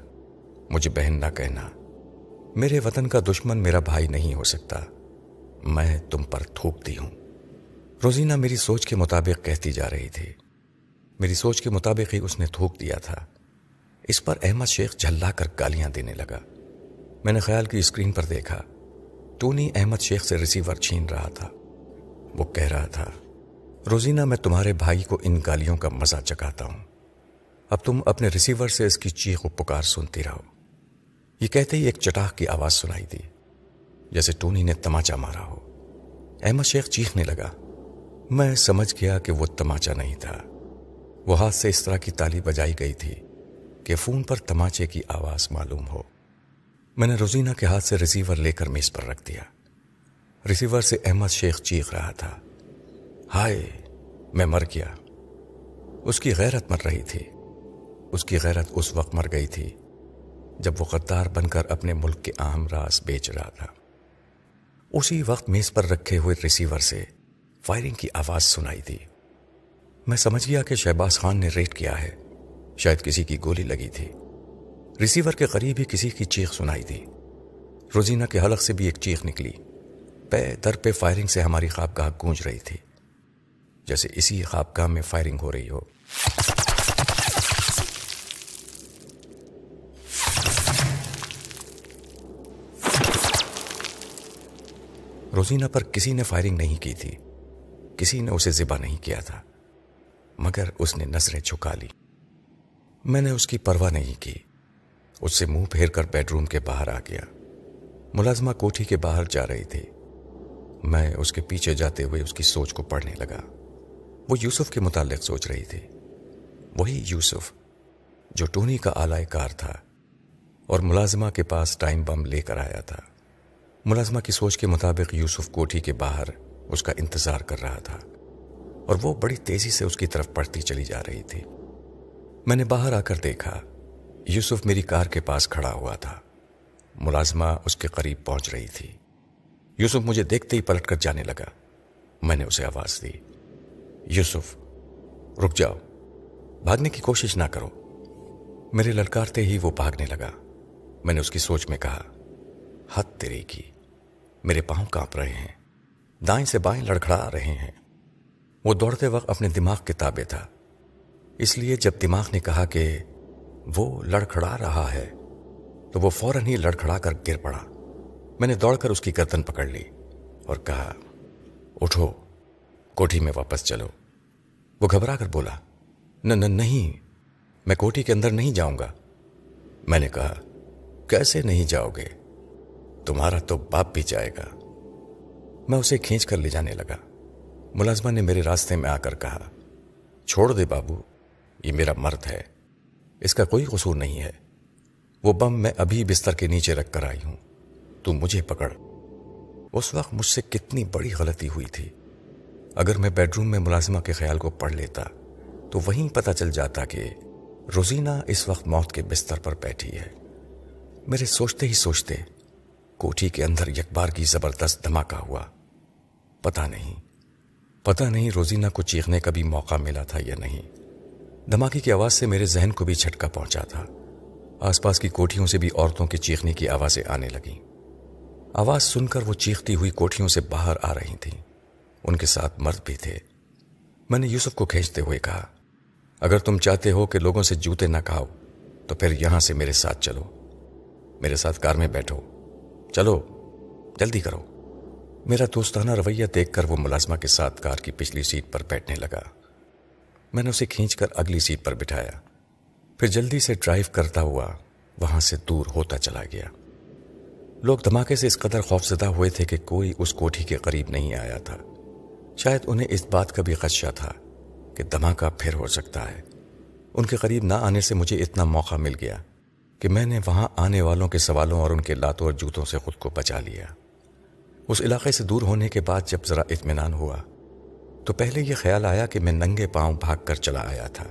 مجھے بہن نہ کہنا۔ میرے وطن کا دشمن میرا بھائی نہیں ہو سکتا۔ میں تم پر تھوکتی ہوں۔ روزینہ میری سوچ کے مطابق کہتی جا رہی تھی۔ میری سوچ کے مطابق ہی اس نے تھوک دیا تھا۔ اس پر احمد شیخ جھلا کر گالیاں دینے لگا۔ میں نے خیال کی اسکرین پر دیکھا۔ ٹونی احمد شیخ سے ریسیور چھین رہا تھا۔ وہ کہہ رہا تھا، روزینہ میں تمہارے بھائی کو ان گالیوں کا مزہ چکاتا ہوں۔ اب تم اپنے ریسیور سے اس کی چیخ و پکار سنتی رہو یہ کہتے ہی ایک چٹاخ کی آواز سنائی دی، جیسے ٹونی نے تماچا مارا ہو۔ احمد شیخ چیخنے لگا۔ میں سمجھ گیا کہ وہ تماچا نہیں تھا۔ وہ ہاتھ سے اس طرح کی تالی بجائی گئی تھی۔ کہ فون پر تماچے کی آواز معلوم ہو۔ میں نے روزینہ کے ہاتھ سے ریسیور لے کر میز پر رکھ دیا۔ ریسیور سے احمد شیخ چیخ رہا تھا۔ ہائے، میں مر گیا۔ اس کی غیرت مر رہی تھی۔ اس کی غیرت اس وقت مر گئی تھی جب وہ غدار بن کر اپنے ملک کے اہم راز بیچ رہا تھا۔ اسی وقت میز پر رکھے ہوئے ریسیور سے فائرنگ کی آواز سنائی تھی میں سمجھ گیا کہ شہباز خان نے ریٹ کیا ہے۔ شاید کسی کی گولی لگی تھی۔ ریسیور کے قریب ہی کسی کی چیخ سنائی تھی روزینہ کے حلق سے بھی ایک چیخ نکلی۔ پے در پہ فائرنگ سے ہماری خوابگاہ گونج رہی تھی۔ جیسے اسی خوابگاہ میں فائرنگ ہو رہی ہو۔ روزینہ پر کسی نے فائرنگ نہیں کی تھی۔ کسی نے اسے ذبح نہیں کیا تھا۔ مگر اس نے نظریں چھکا لی۔ میں نے اس کی پرواہ نہیں کی۔ اس سے منہ پھیر کر بیڈ روم کے باہر آ گیا۔ ملازمہ کوٹھی کے باہر جا رہی تھی۔ میں اس کے پیچھے جاتے ہوئے اس کی سوچ کو پڑھنے لگا۔ وہ یوسف کے متعلق سوچ رہی تھی۔ وہی یوسف جو ٹونی کا آلائے کار تھا اور ملازمہ کے پاس ٹائم بم لے کر آیا تھا۔ ملازمہ کی سوچ کے مطابق یوسف کوٹھی کے باہر اس کا انتظار کر رہا تھا اور وہ بڑی تیزی سے اس کی طرف پڑھتی چلی جا رہی تھی۔ میں نے باہر آ کر دیکھا، یوسف میری کار کے پاس کھڑا ہوا تھا۔ ملازمہ اس کے قریب پہنچ رہی تھی۔ یوسف مجھے دیکھتے ہی پلٹ کر جانے لگا۔ میں نے اسے آواز دی۔ یوسف، رک جاؤ۔ بھاگنے کی کوشش نہ کرو۔ میرے للکارتے ہی وہ بھاگنے لگا۔ میں نے اس کی سوچ میں کہا، حد تیرے کی۔ میرے پاؤں کانپ رہے ہیں۔ دائیں سے بائیں لڑکھڑا رہے ہیں۔ وہ دوڑتے وقت اپنے دماغ کے تابے تھا۔ اس لیے جب دماغ نے کہا کہ وہ لڑکھڑا رہا ہے، تو وہ فوراً ہی لڑکھڑا کر گر پڑا۔ میں نے دوڑ کر اس کی گردن پکڑ لی اور کہا، اٹھو، کوٹھی میں واپس چلو۔ وہ گھبرا کر بولا، نہ نہیں، میں کوٹھی کے اندر نہیں جاؤں گا۔ میں نے کہا، کیسے نہیں جاؤ گے؟ تمہارا تو باپ بھی جائے گا۔ میں اسے کھینچ کر لے جانے لگا۔ ملازمہ نے میرے راستے میں آ کر کہا، چھوڑ دے بابو یہ میرا مرد ہے۔ اس کا کوئی قصور نہیں ہے۔ وہ بم میں ابھی بستر کے نیچے رکھ کر آئی ہوں۔ تو مجھے پکڑ۔ اس وقت مجھ سے کتنی بڑی غلطی ہوئی تھی۔ اگر میں بیڈ روم میں ملازمہ کے خیال کو پڑھ لیتا، تو وہیں پتہ چل جاتا کہ روزینہ اس وقت موت کے بستر پر بیٹھی ہے۔ میرے سوچتے ہی سوچتے کوٹھی کے اندر یک بار کی زبردست دھماکہ ہوا۔ پتا نہیں۔ پتا نہیں روزینہ کو چیخنے کا بھی موقع ملا تھا یا نہیں۔ دھماکے کی آواز سے میرے ذہن کو بھی جھٹکا پہنچا تھا۔ آس پاس کی کوٹھیوں سے بھی عورتوں کے چیخنے کی آوازیں آنے لگیں۔ آواز سن کر وہ چیختی ہوئی کوٹھیوں سے باہر آ رہی تھیں۔ ان کے ساتھ مرد بھی تھے۔ میں نے یوسف کو کھینچتے ہوئے کہا، اگر تم چاہتے ہو کہ لوگوں سے جوتے نہ کھاؤ، تو پھر یہاں سے میرے ساتھ چلو۔ میرے ساتھ کار میں بیٹھو۔ چلو، جلدی کرو میرا دوستانہ رویہ دیکھ کر وہ ملازمہ کے ساتھ کار کی پچھلی سیٹ پر بیٹھنے لگا۔ میں نے اسے کھینچ کر اگلی سیٹ پر بٹھایا۔ پھر جلدی سے ڈرائیو کرتا ہوا وہاں سے دور ہوتا چلا گیا۔ لوگ دھماکے سے اس قدر خوفزدہ ہوئے تھے کہ کوئی اس کوٹھی کے قریب نہیں آیا تھا۔ شاید انہیں اس بات کا بھی خدشہ تھا کہ دھماکہ پھر ہو سکتا ہے۔ ان کے قریب نہ آنے سے مجھے اتنا موقع مل گیا کہ میں نے وہاں آنے والوں کے سوالوں اور ان کے لاتوں اور جوتوں سے خود کو بچا لیا۔ اس علاقے سے دور ہونے کے بعد جب ذرا اطمینان ہوا تو پہلے یہ خیال آیا کہ میں ننگے پاؤں بھاگ کر چلا آیا تھا۔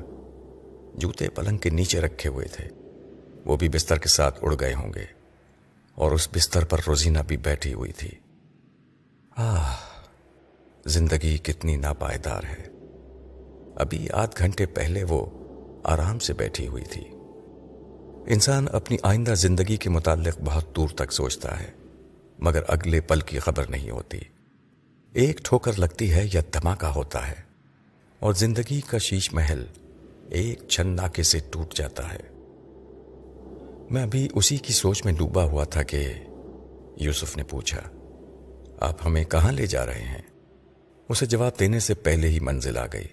جوتے پلنگ کے نیچے رکھے ہوئے تھے۔ وہ بھی بستر کے ساتھ اڑ گئے ہوں گے۔ اور اس بستر پر روزینہ بھی بیٹھی ہوئی تھی۔ آہ، زندگی کتنی ناپائیدار ہے۔ ابھی آدھ گھنٹے پہلے وہ آرام سے بیٹھی ہوئی تھی۔ انسان اپنی آئندہ زندگی کے متعلق بہت دور تک سوچتا ہے، مگر اگلے پل کی خبر نہیں ہوتی۔ ایک ٹھوکر لگتی ہے یا دھماکہ ہوتا ہے اور زندگی کا شیش محل ایک چھن ناکے سے ٹوٹ جاتا ہے۔ میں ابھی اسی کی سوچ میں ڈوبا ہوا تھا کہ یوسف نے پوچھا، آپ ہمیں کہاں لے جا رہے ہیں؟ اسے جواب دینے سے پہلے ہی منزل آ گئی۔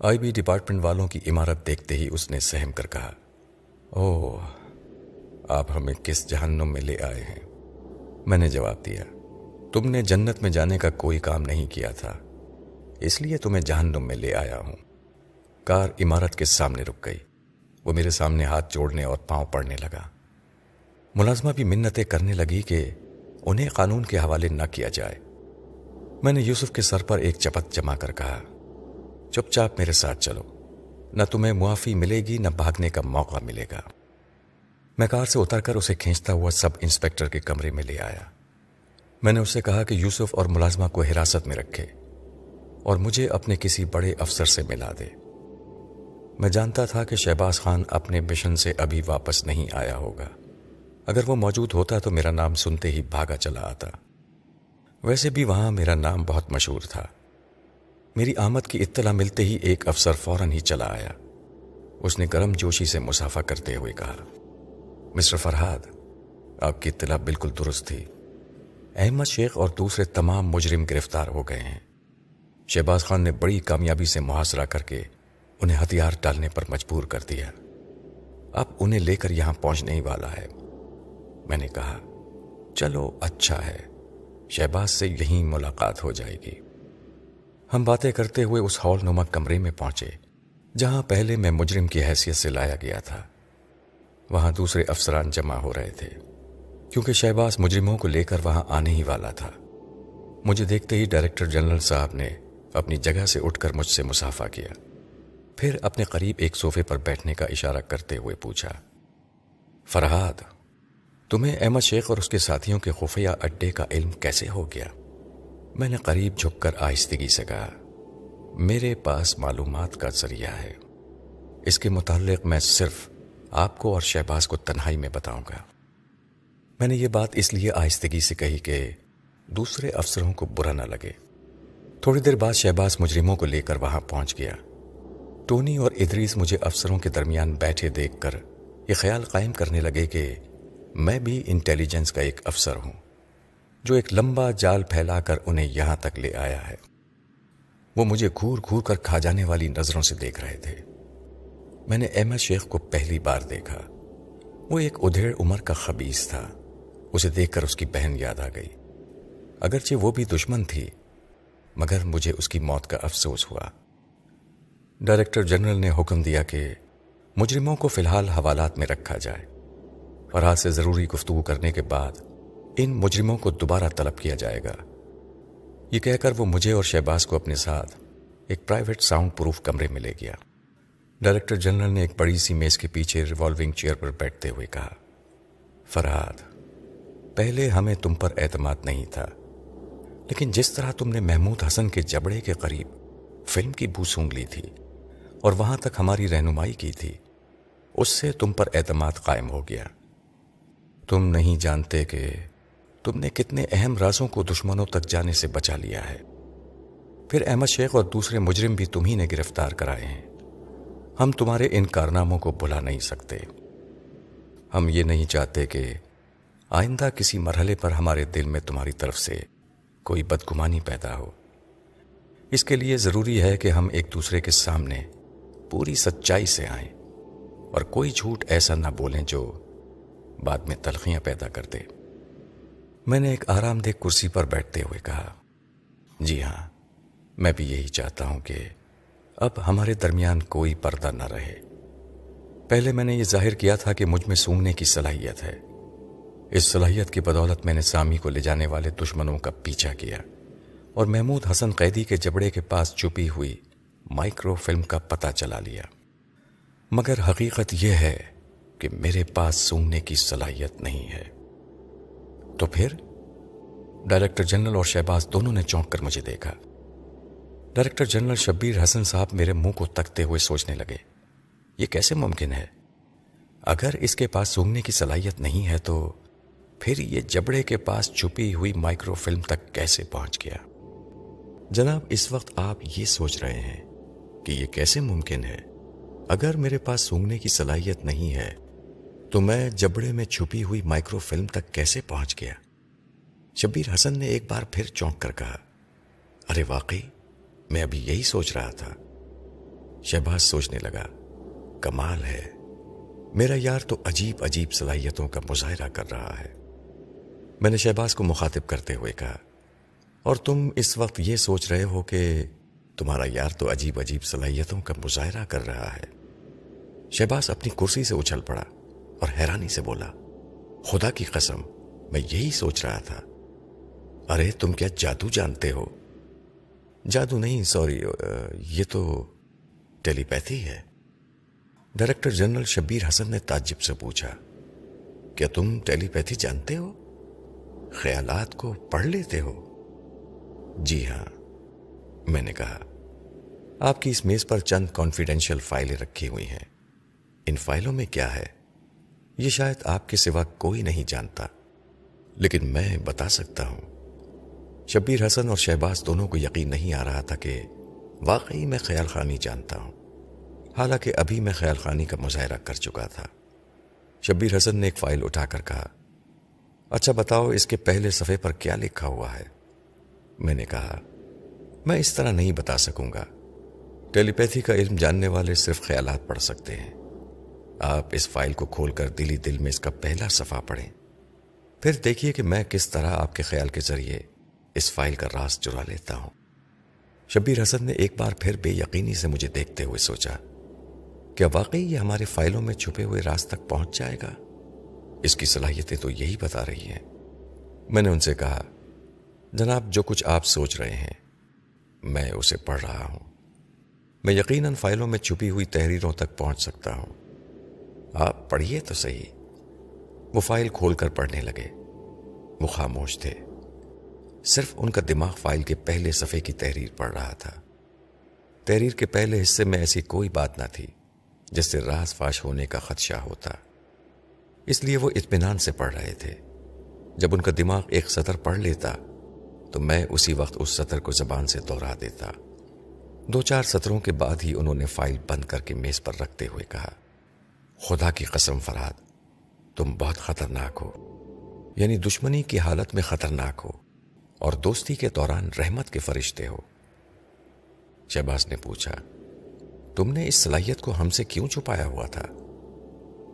آئی بی ڈپارٹمنٹ والوں کی عمارت دیکھتے ہی اس نے سہم کر کہا او آپ ہمیں کس جہنم میں لے آئے ہیں؟ میں نے جواب دیا تم نے جنت میں جانے کا کوئی کام نہیں کیا تھا۔ اس لیے تمہیں جہنم میں لے آیا ہوں۔ کار عمارت کے سامنے رک گئی۔ وہ میرے سامنے ہاتھ جوڑنے اور پاؤں پڑنے لگا۔ ملازمہ بھی منتیں کرنے لگی کہ انہیں قانون کے حوالے نہ کیا جائے۔ میں نے یوسف کے سر پر ایک چپت جما کر کہا، چپ چاپ میرے ساتھ چلو۔ نہ تمہیں معافی ملے گی، نہ بھاگنے کا موقع ملے گا۔ میں کار سے اتر کر اسے کھینچتا ہوا سب انسپیکٹر کے کمرے میں لے آیا۔ میں نے اسے کہا کہ یوسف اور ملازمہ کو حراست میں رکھے اور مجھے اپنے کسی بڑے افسر سے ملا دے۔ میں جانتا تھا کہ شہباز خان اپنے مشن سے ابھی واپس نہیں آیا ہوگا۔ اگر وہ موجود ہوتا تو میرا نام سنتے ہی بھاگا چلا آتا۔ ویسے بھی وہاں میرا نام بہت مشہور تھا۔ میری آمد کی اطلاع ملتے ہی ایک افسر فوراً ہی چلا آیا۔ اس نے گرم جوشی سے مسافہ کرتے ہوئے کہا، مسٹر فرحاد، آپ کی اطلاع بالکل درست تھی۔ احمد شیخ اور دوسرے تمام مجرم گرفتار ہو گئے ہیں۔ شہباز خان نے بڑی کامیابی سے محاصرہ کر کے انہیں ہتھیار ڈالنے پر مجبور کر دیا۔ اب انہیں لے کر یہاں پہنچنے ہی والا ہے۔ میں نے کہا، چلو اچھا ہے، شہباز سے یہیں ملاقات ہو جائے گی۔ ہم باتیں کرتے ہوئے اس ہال نما کمرے میں پہنچے، جہاں پہلے میں مجرم کی حیثیت سے لایا گیا تھا۔ وہاں دوسرے افسران جمع ہو رہے تھے۔ کیونکہ شہباز مجرموں کو لے کر وہاں آنے ہی والا تھا۔ مجھے دیکھتے ہی ڈائریکٹر جنرل صاحب نے اپنی جگہ سے اٹھ کر مجھ سے مسافہ کیا۔ پھر اپنے قریب ایک صوفے پر بیٹھنے کا اشارہ کرتے ہوئے پوچھا، فرحاد، تمہیں احمد شیخ اور اس کے ساتھیوں کے خفیہ اڈے کا علم کیسے ہو گیا؟ میں نے قریب جھک کر آہستگی سے کہا، میرے پاس معلومات کا ذریعہ ہے۔ اس کے متعلق میں صرف آپ کو اور شہباز کو تنہائی میں بتاؤں گا۔ میں نے یہ بات اس لیے آہستگی سے کہی کہ دوسرے افسروں کو برا نہ لگے۔ تھوڑی دیر بعد شہباز مجرموں کو لے کر وہاں پہنچ گیا۔ ٹونی اور ادریس مجھے افسروں کے درمیان بیٹھے دیکھ کر یہ خیال قائم کرنے لگے کہ میں بھی انٹیلیجنس کا ایک افسر ہوں، جو ایک لمبا جال پھیلا کر انہیں یہاں تک لے آیا ہے۔ وہ مجھے گھور گھور کر کھا جانے والی نظروں سے دیکھ رہے تھے۔ میں نے احمد شیخ کو پہلی بار دیکھا۔ وہ ایک ادھیڑ عمر کا خبیص تھا۔ اسے دیکھ کر اس کی بہن یاد آ گئی۔ اگرچہ وہ بھی دشمن تھی، مگر مجھے اس کی موت کا افسوس ہوا۔ ڈائریکٹر جنرل نے حکم دیا کہ مجرموں کو فی الحال حوالات میں رکھا جائے فرحاد سے ضروری گفتگو کرنے کے بعد ان مجرموں کو دوبارہ طلب کیا جائے گا۔ یہ کہہ کر وہ مجھے اور شہباز کو اپنے ساتھ ایک پرائیویٹ ساؤنڈ پروف کمرے میں لے گیا۔ ڈائریکٹر جنرل نے ایک بڑی سی میز کے پیچھے ریوالونگ چیئر پر بیٹھتے ہوئے کہا، فرحاد پہلے ہمیں تم پر اعتماد نہیں تھا۔ لیکن جس طرح تم نے محمود حسن کے جبڑے کے قریب فلم کی بو سونگ لی تھی اور وہاں تک ہماری رہنمائی کی تھی، اس سے تم پر اعتماد قائم ہو گیا۔ تم نہیں جانتے کہ تم نے کتنے اہم رازوں کو دشمنوں تک جانے سے بچا لیا ہے۔ پھر احمد شیخ اور دوسرے مجرم بھی تم ہی نے گرفتار کرائے ہیں۔ ہم تمہارے ان کارناموں کو بھلا نہیں سکتے۔ ہم یہ نہیں چاہتے کہ آئندہ کسی مرحلے پر ہمارے دل میں تمہاری طرف سے کوئی بدگمانی پیدا ہو۔ اس کے لیے ضروری ہے کہ ہم ایک دوسرے کے سامنے پوری سچائی سے آئیں اور کوئی جھوٹ ایسا نہ بولیں جو بعد میں تلخیاں پیدا کر دے۔ میں نے ایک آرام دہ کرسی پر بیٹھتے ہوئے کہا جی ہاں میں بھی یہی چاہتا ہوں کہ اب ہمارے درمیان کوئی پردہ نہ رہے۔ پہلے میں نے یہ ظاہر کیا تھا کہ مجھ میں سونگنے کی صلاحیت ہے۔ اس صلاحیت کی بدولت میں نے سامی کو لے جانے والے دشمنوں کا پیچھا کیا اور محمود حسن قیدی کے جبڑے کے پاس چھپی ہوئی مائکرو فلم کا پتہ چلا لیا۔ مگر حقیقت یہ ہے کہ میرے پاس سونگنے کی صلاحیت نہیں ہے۔ تو پھر؟ ڈائریکٹر جنرل اور شہباز دونوں نے چونک کر مجھے دیکھا۔ ڈائریکٹر جنرل شبیر حسن صاحب میرے منہ کو تکتے ہوئے سوچنے لگے، یہ کیسے ممکن ہے؟ اگر اس کے پاس سونگنے کی صلاحیت نہیں ہے تو پھر یہ جبڑے کے پاس چھپی ہوئی مائکرو فلم تک کیسے پہنچ گیا؟ جناب، اس وقت آپ یہ سوچ رہے ہیں کہ یہ کیسے ممکن ہے؟ اگر میرے پاس سونگنے کی صلاحیت نہیں ہے، تو میں جبڑے میں چھپی ہوئی مائکرو فلم تک کیسے پہنچ گیا؟ شبیر حسن نے ایک بار پھر چونک کر کہا، ارے واقعی، میں ابھی یہی سوچ رہا تھا۔ شہباز سوچنے لگا، کمال ہے۔ میرا یار تو عجیب عجیب صلاحیتوں کا مظاہرہ کر رہا ہے۔ میں نے شہباز کو مخاطب کرتے ہوئے کہا، اور تم اس وقت یہ سوچ رہے ہو کہ تمہارا یار تو عجیب عجیب صلاحیتوں کا مظاہرہ کر رہا ہے۔ شہباز اپنی کرسی سے اچھل پڑا اور حیرانی سے بولا، خدا کی قسم، میں یہی سوچ رہا تھا۔ ارے، تم کیا جادو جانتے ہو؟ جادو نہیں، سوری یہ تو ٹیلی پیتھی ہے۔ ڈائریکٹر جنرل شبیر حسن نے تعجب سے پوچھا، کیا تم ٹیلی پیتھی جانتے ہو؟ خیالات کو پڑھ لیتے ہو؟ جی ہاں میں نے کہا، آپ کی اس میز پر چند کانفیڈینشیل فائلیں رکھی ہوئی ہیں۔ ان فائلوں میں کیا ہے؟ یہ شاید آپ کے سوا کوئی نہیں جانتا۔ لیکن میں بتا سکتا ہوں۔ شبیر حسن اور شہباز دونوں کو یقین نہیں آ رہا تھا کہ واقعی میں خیال خانی جانتا ہوں۔ حالانکہ ابھی میں خیال خانی کا مظاہرہ کر چکا تھا۔ شبیر حسن نے ایک فائل اٹھا کر کہا اچھا بتاؤ، اس کے پہلے صفحے پر کیا لکھا ہوا ہے؟ میں نے کہا، میں اس طرح نہیں بتا سکوں گا۔ ٹیلی پیتھی کا علم جاننے والے صرف خیالات پڑھ سکتے ہیں۔ آپ اس فائل کو کھول کر دلی دل میں اس کا پہلا صفحہ پڑھیں۔ پھر دیکھیے کہ میں کس طرح آپ کے خیال کے ذریعے اس فائل کا راز چرا لیتا ہوں۔ شبیر حسن نے ایک بار پھر بے یقینی سے مجھے دیکھتے ہوئے سوچا، کیا واقعی یہ ہمارے فائلوں میں چھپے ہوئے راز تک پہنچ جائے گا؟ اس کی صلاحیتیں تو یہی بتا رہی ہیں۔ میں نے ان سے کہا، جناب، جو کچھ آپ سوچ رہے ہیں، میں اسے پڑھ رہا ہوں۔ میں یقیناً فائلوں میں چھپی ہوئی تحریروں تک پہنچ سکتا ہوں۔ آپ پڑھیے تو صحیح۔ وہ فائل کھول کر پڑھنے لگے۔ وہ خاموش تھے۔ صرف ان کا دماغ فائل کے پہلے صفحے کی تحریر پڑھ رہا تھا۔ تحریر کے پہلے حصے میں ایسی کوئی بات نہ تھی جس سے راز فاش ہونے کا خدشہ ہوتا۔ اس لیے وہ اطمینان سے پڑھ رہے تھے۔ جب ان کا دماغ ایک سطر پڑھ لیتا، تو میں اسی وقت اس سطر کو زبان سے دوہرا دیتا۔ دو چار سطروں کے بعد ہی انہوں نے فائل بند کر کے میز پر رکھتے ہوئے کہا، خدا کی قسم فراد تم بہت خطرناک ہو۔ یعنی دشمنی کی حالت میں خطرناک ہو اور دوستی کے دوران رحمت کے فرشتے ہو۔ شہباز نے پوچھا، تم نے اس صلاحیت کو ہم سے کیوں چھپایا ہوا تھا؟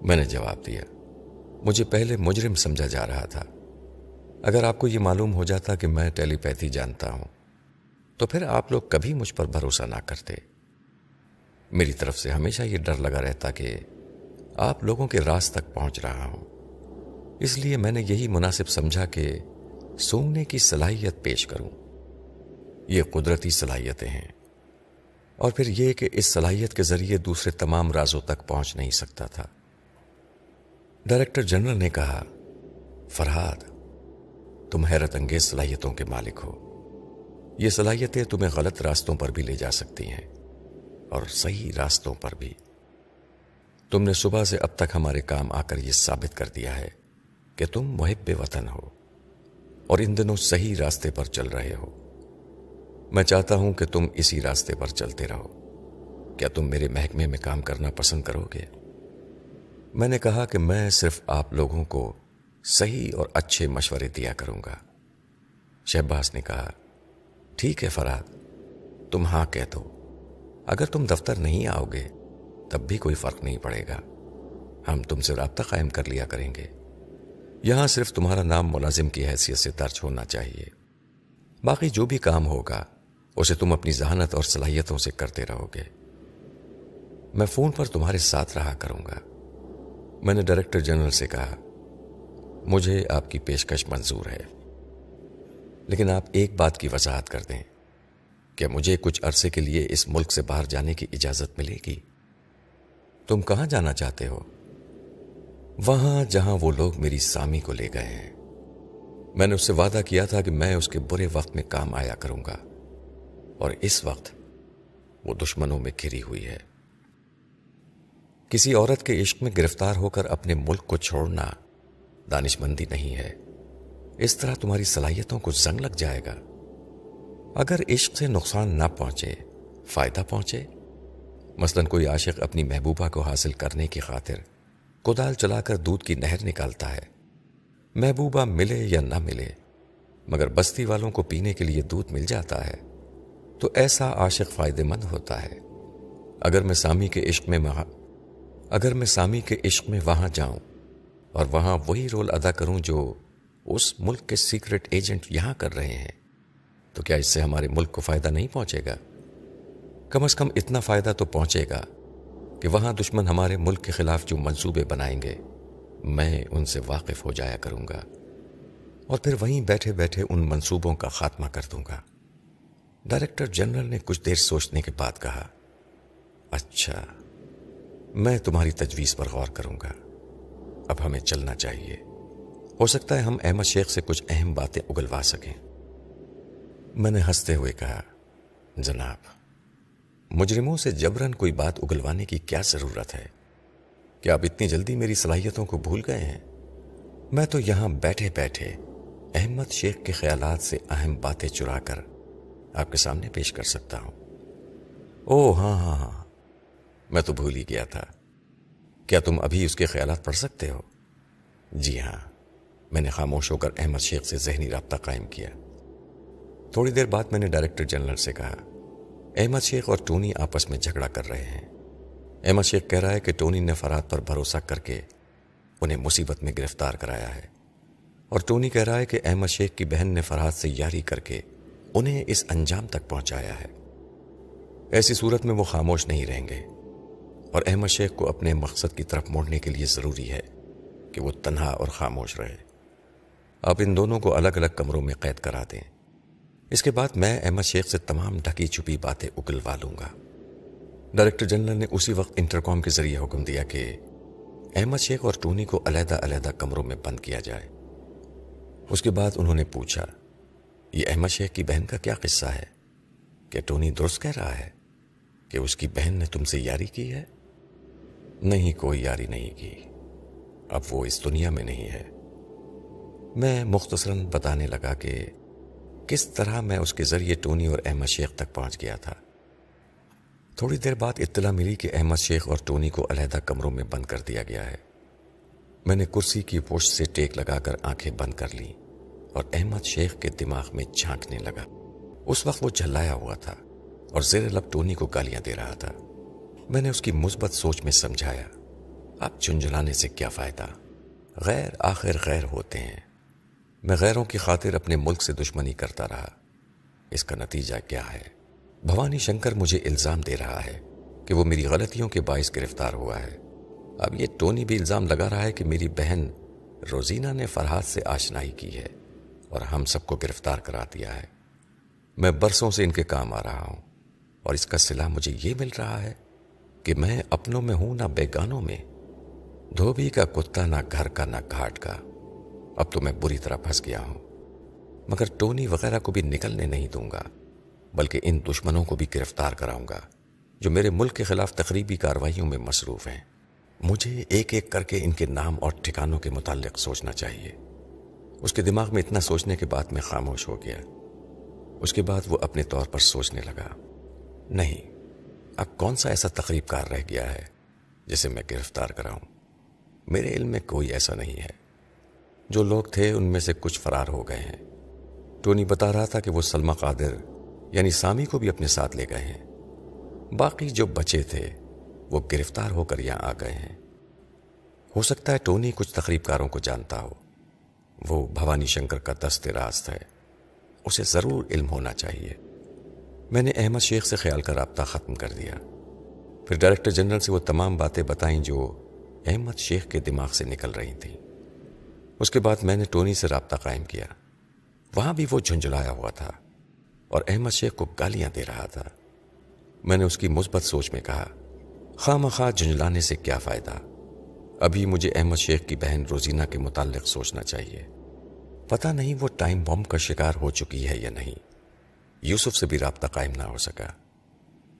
میں نے جواب دیا مجھے پہلے مجرم سمجھا جا رہا تھا۔ اگر آپ کو یہ معلوم ہو جاتا کہ میں ٹیلی پیتھی جانتا ہوں، تو پھر آپ لوگ کبھی مجھ پر بھروسہ نہ کرتے۔ میری طرف سے ہمیشہ یہ ڈر لگا رہتا کہ آپ لوگوں کے راز تک پہنچ رہا ہوں۔ اس لیے میں نے یہی مناسب سمجھا کہ سونگنے کی صلاحیت پیش کروں۔ یہ قدرتی صلاحیتیں ہیں۔ اور پھر یہ کہ اس صلاحیت کے ذریعے دوسرے تمام رازوں تک پہنچ نہیں سکتا تھا۔ ڈائریکٹر جنرل نے کہا فرحاد تم حیرت انگیز صلاحیتوں کے مالک ہو۔ یہ صلاحیتیں تمہیں غلط راستوں پر بھی لے جا سکتی ہیں اور صحیح راستوں پر بھی۔ تم نے صبح سے اب تک ہمارے کام آ کر یہ ثابت کر دیا ہے کہ تم محب وطن ہو اور ان دنوں صحیح راستے پر چل رہے ہو۔ میں چاہتا ہوں کہ تم اسی راستے پر چلتے رہو۔ کیا تم میرے محکمے میں کام کرنا پسند کرو گے؟ میں نے کہا کہ میں صرف آپ لوگوں کو صحیح اور اچھے مشورے دیا کروں گا۔ شہباز نے کہا، ٹھیک ہے فراد تم ہاں کہہ دو۔ اگر تم دفتر نہیں آؤ گے، تب بھی کوئی فرق نہیں پڑے گا۔ ہم تم سے رابطہ قائم کر لیا کریں گے۔ یہاں صرف تمہارا نام ملازم کی حیثیت سے درج ہونا چاہیے۔ باقی جو بھی کام ہوگا، اسے تم اپنی ذہانت اور صلاحیتوں سے کرتے رہو گے۔ میں فون پر تمہارے ساتھ رہا کروں گا۔ میں نے ڈائریکٹر جنرل سے کہا، مجھے آپ کی پیشکش منظور ہے۔ لیکن آپ ایک بات کی وضاحت کر دیں کہ مجھے کچھ عرصے کے لیے اس ملک سے باہر جانے کی اجازت ملے گی۔ تم کہاں جانا چاہتے ہو؟ وہاں جہاں وہ لوگ میری سامی کو لے گئے ہیں۔ میں نے اس سے وعدہ کیا تھا کہ میں اس کے برے وقت میں کام آیا کروں گا۔ اور اس وقت وہ دشمنوں میں گھری ہوئی ہے۔ کسی عورت کے عشق میں گرفتار ہو کر اپنے ملک کو چھوڑنا دانش مندی نہیں ہے۔ اس طرح تمہاری صلاحیتوں کو زنگ لگ جائے گا۔ اگر عشق سے نقصان نہ پہنچے، فائدہ پہنچے، مثلا کوئی عاشق اپنی محبوبہ کو حاصل کرنے کی خاطر کدال چلا کر دودھ کی نہر نکالتا ہے۔ محبوبہ ملے یا نہ ملے، مگر بستی والوں کو پینے کے لیے دودھ مل جاتا ہے، تو ایسا عاشق فائدہ مند ہوتا ہے۔ اگر میں سامی کے عشق میں اگر میں سامی کے عشق میں وہاں جاؤں اور وہاں وہی رول ادا کروں جو اس ملک کے سیکرٹ ایجنٹ یہاں کر رہے ہیں، تو کیا اس سے ہمارے ملک کو فائدہ نہیں پہنچے گا؟ کم از کم اتنا فائدہ تو پہنچے گا کہ وہاں دشمن ہمارے ملک کے خلاف جو منصوبے بنائیں گے، میں ان سے واقف ہو جایا کروں گا اور پھر وہیں بیٹھے بیٹھے ان منصوبوں کا خاتمہ کر دوں گا۔ ڈائریکٹر جنرل نے کچھ دیر سوچنے کے بعد کہا اچھا۔ میں تمہاری تجویز پر غور کروں گا۔ اب ہمیں چلنا چاہیے۔ ہو سکتا ہے ہم احمد شیخ سے کچھ اہم باتیں اگلوا سکیں۔ میں نے ہنستے ہوئے کہا، جناب، مجرموں سے جبرن کوئی بات اگلوانے کی کیا ضرورت ہے؟ کہ آپ اتنی جلدی میری صلاحیتوں کو بھول گئے ہیں؟ میں تو یہاں بیٹھے بیٹھے احمد شیخ کے خیالات سے اہم باتیں چرا کر آپ کے سامنے پیش کر سکتا ہوں۔ او ہاں ہاں ہاں۔ میں تو بھول ہی گیا تھا۔ کیا تم ابھی اس کے خیالات پڑھ سکتے ہو؟ جی ہاں میں نے خاموش ہو کر احمد شیخ سے ذہنی رابطہ قائم کیا۔ تھوڑی دیر بعد میں نے ڈائریکٹر جنرل سے کہا، احمد شیخ اور ٹونی آپس میں جھگڑا کر رہے ہیں۔ احمد شیخ کہہ رہا ہے کہ ٹونی نے فراد پر بھروسہ کر کے انہیں مصیبت میں گرفتار کرایا ہے۔ اور ٹونی کہہ رہا ہے کہ احمد شیخ کی بہن نے فرحات سے یاری کر کے انہیں اس انجام تک پہنچایا ہے۔ ایسی صورت میں وہ خاموش نہیں رہیں گے۔ اور احمد شیخ کو اپنے مقصد کی طرف موڑنے کے لیے ضروری ہے کہ وہ تنہا اور خاموش رہے۔ آپ ان دونوں کو الگ الگ کمروں میں قید کرا دیں۔ اس کے بعد میں احمد شیخ سے تمام ڈھکی چھپی باتیں اگلوا لوں گا۔ ڈائریکٹر جنرل نے اسی وقت انٹرکام کے ذریعے حکم دیا کہ احمد شیخ اور ٹونی کو علیحدہ علیحدہ کمروں میں بند کیا جائے۔ اس کے بعد انہوں نے پوچھا، یہ احمد شیخ کی بہن کا کیا قصہ ہے؟ کہ ٹونی درست کہہ رہا ہے کہ اس کی بہن نے تم سے یاری کی ہے؟ نہیں، کوئی یاری نہیں کی۔ اب وہ اس دنیا میں نہیں ہے۔ میں مختصراً بتانے لگا کہ کس طرح میں اس کے ذریعے ٹونی اور احمد شیخ تک پہنچ گیا تھا۔ تھوڑی دیر بعد اطلاع ملی کہ احمد شیخ اور ٹونی کو علیحدہ کمروں میں بند کر دیا گیا ہے۔ میں نے کرسی کی پوشت سے ٹیک لگا کر آنکھیں بند کر لی اور احمد شیخ کے دماغ میں جھانکنے لگا۔ اس وقت وہ جھلایا ہوا تھا اور زیر لب ٹونی کو گالیاں دے رہا تھا۔ میں نے اس کی مثبت سوچ میں سمجھایا۔ اب چنجلانے سے کیا فائدہ؟ غیر آخر غیر ہوتے ہیں۔ میں غیروں کی خاطر اپنے ملک سے دشمنی کرتا رہا۔ اس کا نتیجہ کیا ہے؟ بھوانی شنکر مجھے الزام دے رہا ہے کہ وہ میری غلطیوں کے باعث گرفتار ہوا ہے۔ اب یہ ٹونی بھی الزام لگا رہا ہے کہ میری بہن روزینہ نے فرحات سے آشنائی کی ہے اور ہم سب کو گرفتار کرا دیا ہے۔ میں برسوں سے ان کے کام آ رہا ہوں اور اس کا صلاح مجھے یہ مل رہا ہے کہ میں اپنوں میں ہوں نہ بیگانوں میں۔ دھوبی کا کتا نہ گھر کا نہ گھاٹ کا۔ اب تو میں بری طرح پھنس گیا ہوں۔ مگر ٹونی وغیرہ کو بھی نکلنے نہیں دوں گا، بلکہ ان دشمنوں کو بھی گرفتار کراؤں گا، جو میرے ملک کے خلاف تقریبی کاروائیوں میں مصروف ہیں۔ مجھے ایک ایک کر کے ان کے نام اور ٹھکانوں کے متعلق سوچنا چاہیے۔ اس کے دماغ میں اتنا سوچنے کے بعد میں خاموش ہو گیا۔ اس کے بعد وہ اپنے طور پر سوچنے لگا، نہیں اب کون سا ایسا تقریب کار رہ گیا ہے جسے میں گرفتار کراؤں؟ میرے علم میں کوئی ایسا نہیں ہے۔ جو لوگ تھے ان میں سے کچھ فرار ہو گئے ہیں۔ ٹونی بتا رہا تھا کہ وہ سلمہ قادر یعنی سامی کو بھی اپنے ساتھ لے گئے ہیں۔ باقی جو بچے تھے، وہ گرفتار ہو کر یہاں آ گئے ہیں۔ ہو سکتا ہے ٹونی کچھ تقریب کاروں کو جانتا ہو۔ وہ بھوانی شنکر کا دست راست ہے۔ اسے ضرور علم ہونا چاہیے۔ میں نے احمد شیخ سے خیال کا رابطہ ختم کر دیا۔ پھر ڈائریکٹر جنرل سے وہ تمام باتیں بتائیں جو احمد شیخ کے دماغ سے نکل رہی تھیں۔ اس کے بعد میں نے ٹونی سے رابطہ قائم کیا۔ وہاں بھی وہ جھنجھلایا ہوا تھا اور احمد شیخ کو گالیاں دے رہا تھا۔ میں نے اس کی مثبت سوچ میں کہا، خواہ مخواہ جھنجھلانے سے کیا فائدہ؟ ابھی مجھے احمد شیخ کی بہن روزینہ کے متعلق سوچنا چاہیے۔ پتہ نہیں وہ ٹائم بم کا شکار ہو چکی ہے یا نہیں۔ یوسف سے بھی رابطہ قائم نہ ہو سکا۔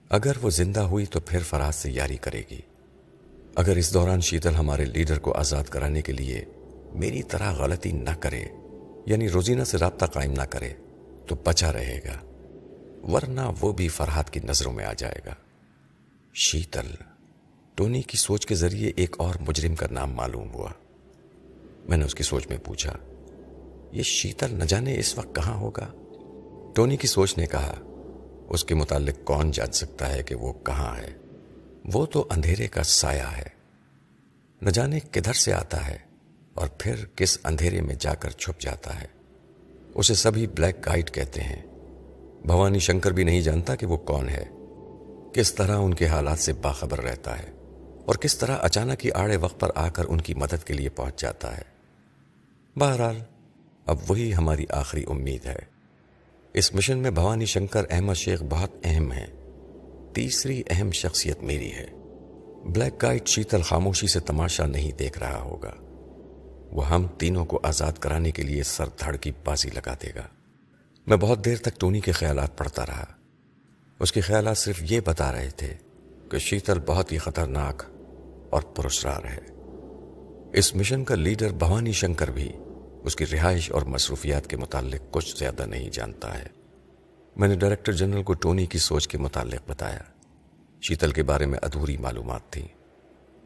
اگر وہ زندہ ہوئی تو پھر فراز سے یاری کرے گی۔ اگر اس دوران شیتل ہمارے لیڈر کو آزاد کرانے کے لیے میری طرح غلطی نہ کرے یعنی روزینہ سے رابطہ قائم نہ کرے، تو بچا رہے گا۔ ورنہ وہ بھی فرحات کی نظروں میں آ جائے گا۔ شیتل ٹونی کی سوچ کے ذریعے ایک اور مجرم کا نام معلوم ہوا۔ میں نے اس کی سوچ میں پوچھا، یہ شیتل نہ جانے اس وقت کہاں ہوگا؟ ٹونی کی سوچ نے کہا، اس کے متعلق کون جان سکتا ہے کہ وہ کہاں ہے؟ وہ تو اندھیرے کا سایہ ہے۔ نہ جانے کدھر سے آتا ہے اور پھر کس اندھیرے میں جا کر چھپ جاتا ہے۔ اسے سبھی بلیک گائٹ کہتے ہیں۔ بھوانی شنکر بھی نہیں جانتا کہ وہ کون ہے۔ کس طرح ان کے حالات سے باخبر رہتا ہے اور کس طرح اچانک ہی آڑے وقت پر آ کر ان کی مدد کے لیے پہنچ جاتا ہے۔ بہرحال، اب وہی ہماری آخری امید ہے۔ اس مشن میں بھوانی شنکر احمد شیخ بہت اہم ہے تیسری اہم شخصیت میری ہے۔ بلیک گائٹ شیتل خاموشی سے تماشا نہیں دیکھ رہا ہوگا۔ وہ ہم تینوں کو آزاد کرانے کے لیے سر دھڑ کی بازی لگا دے گا۔ میں بہت دیر تک ٹونی کے خیالات پڑھتا رہا۔ اس کے خیالات صرف یہ بتا رہے تھے کہ شیتل بہت ہی خطرناک اور پرسرار ہے۔ اس مشن کا لیڈر بھوانی شنکر بھی اس کی رہائش اور مصروفیات کے متعلق کچھ زیادہ نہیں جانتا ہے۔ میں نے ڈائریکٹر جنرل کو ٹونی کی سوچ کے متعلق بتایا۔ شیتل کے بارے میں ادھوری معلومات تھیں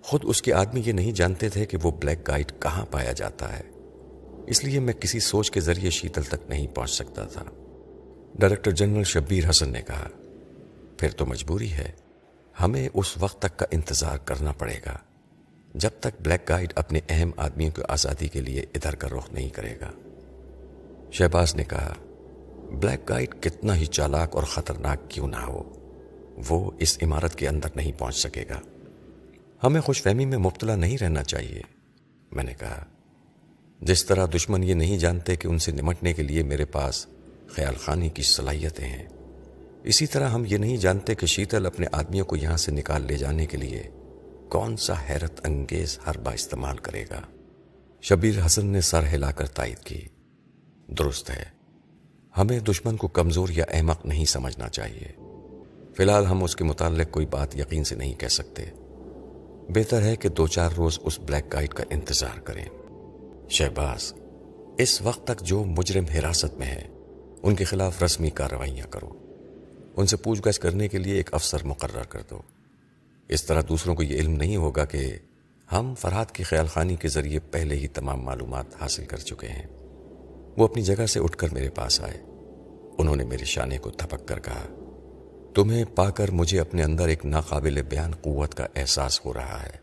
خود اس کے آدمی یہ نہیں جانتے تھے کہ وہ بلیک گائٹ کہاں پایا جاتا ہے۔ اس لیے میں کسی سوچ کے ذریعے شیتل تک نہیں پہنچ سکتا تھا۔ ڈائریکٹر جنرل شبیر حسن نے کہا، پھر تو مجبوری ہے۔ ہمیں اس وقت تک کا انتظار کرنا پڑے گا۔ جب تک بلیک گائیڈ اپنے اہم آدمیوں کی آزادی کے لیے ادھر کا رخ نہیں کرے گا۔ شہباز نے کہا، بلیک گائیڈ کتنا ہی چالاک اور خطرناک کیوں نہ ہو، وہ اس عمارت کے اندر نہیں پہنچ سکے گا۔ ہمیں خوش فہمی میں مبتلا نہیں رہنا چاہیے، میں نے کہا۔ جس طرح دشمن یہ نہیں جانتے کہ ان سے نمٹنے کے لیے میرے پاس خیال خانی کی صلاحیتیں ہیں، اسی طرح ہم یہ نہیں جانتے کہ شیتل اپنے آدمیوں کو یہاں سے نکال لے جانے کے لیے کون سا حیرت انگیز حربہ استعمال کرے گا؟ شبیر حسن نے سر ہلا کر تائید کی۔ درست ہے۔ ہمیں دشمن کو کمزور یا احمق نہیں سمجھنا چاہیے۔ فی الحال ہم اس کے متعلق کوئی بات یقین سے نہیں کہہ سکتے۔ بہتر ہے کہ دو چار روز اس بلیک گائیڈ کا انتظار کریں۔ شہباز، اس وقت تک جو مجرم حراست میں ہے ان کے خلاف رسمی کارروائیاں کرو۔ ان سے پوچھ گچھ کرنے کے لیے ایک افسر مقرر کر دو۔ اس طرح دوسروں کو یہ علم نہیں ہوگا کہ ہم فرحات کی خیال خانی کے ذریعے پہلے ہی تمام معلومات حاصل کر چکے ہیں۔ وہ اپنی جگہ سے اٹھ کر میرے پاس آئے۔ انہوں نے میرے شانے کو تھپک کر کہا، تمہیں پا کر مجھے اپنے اندر ایک ناقابل بیان قوت کا احساس ہو رہا ہے۔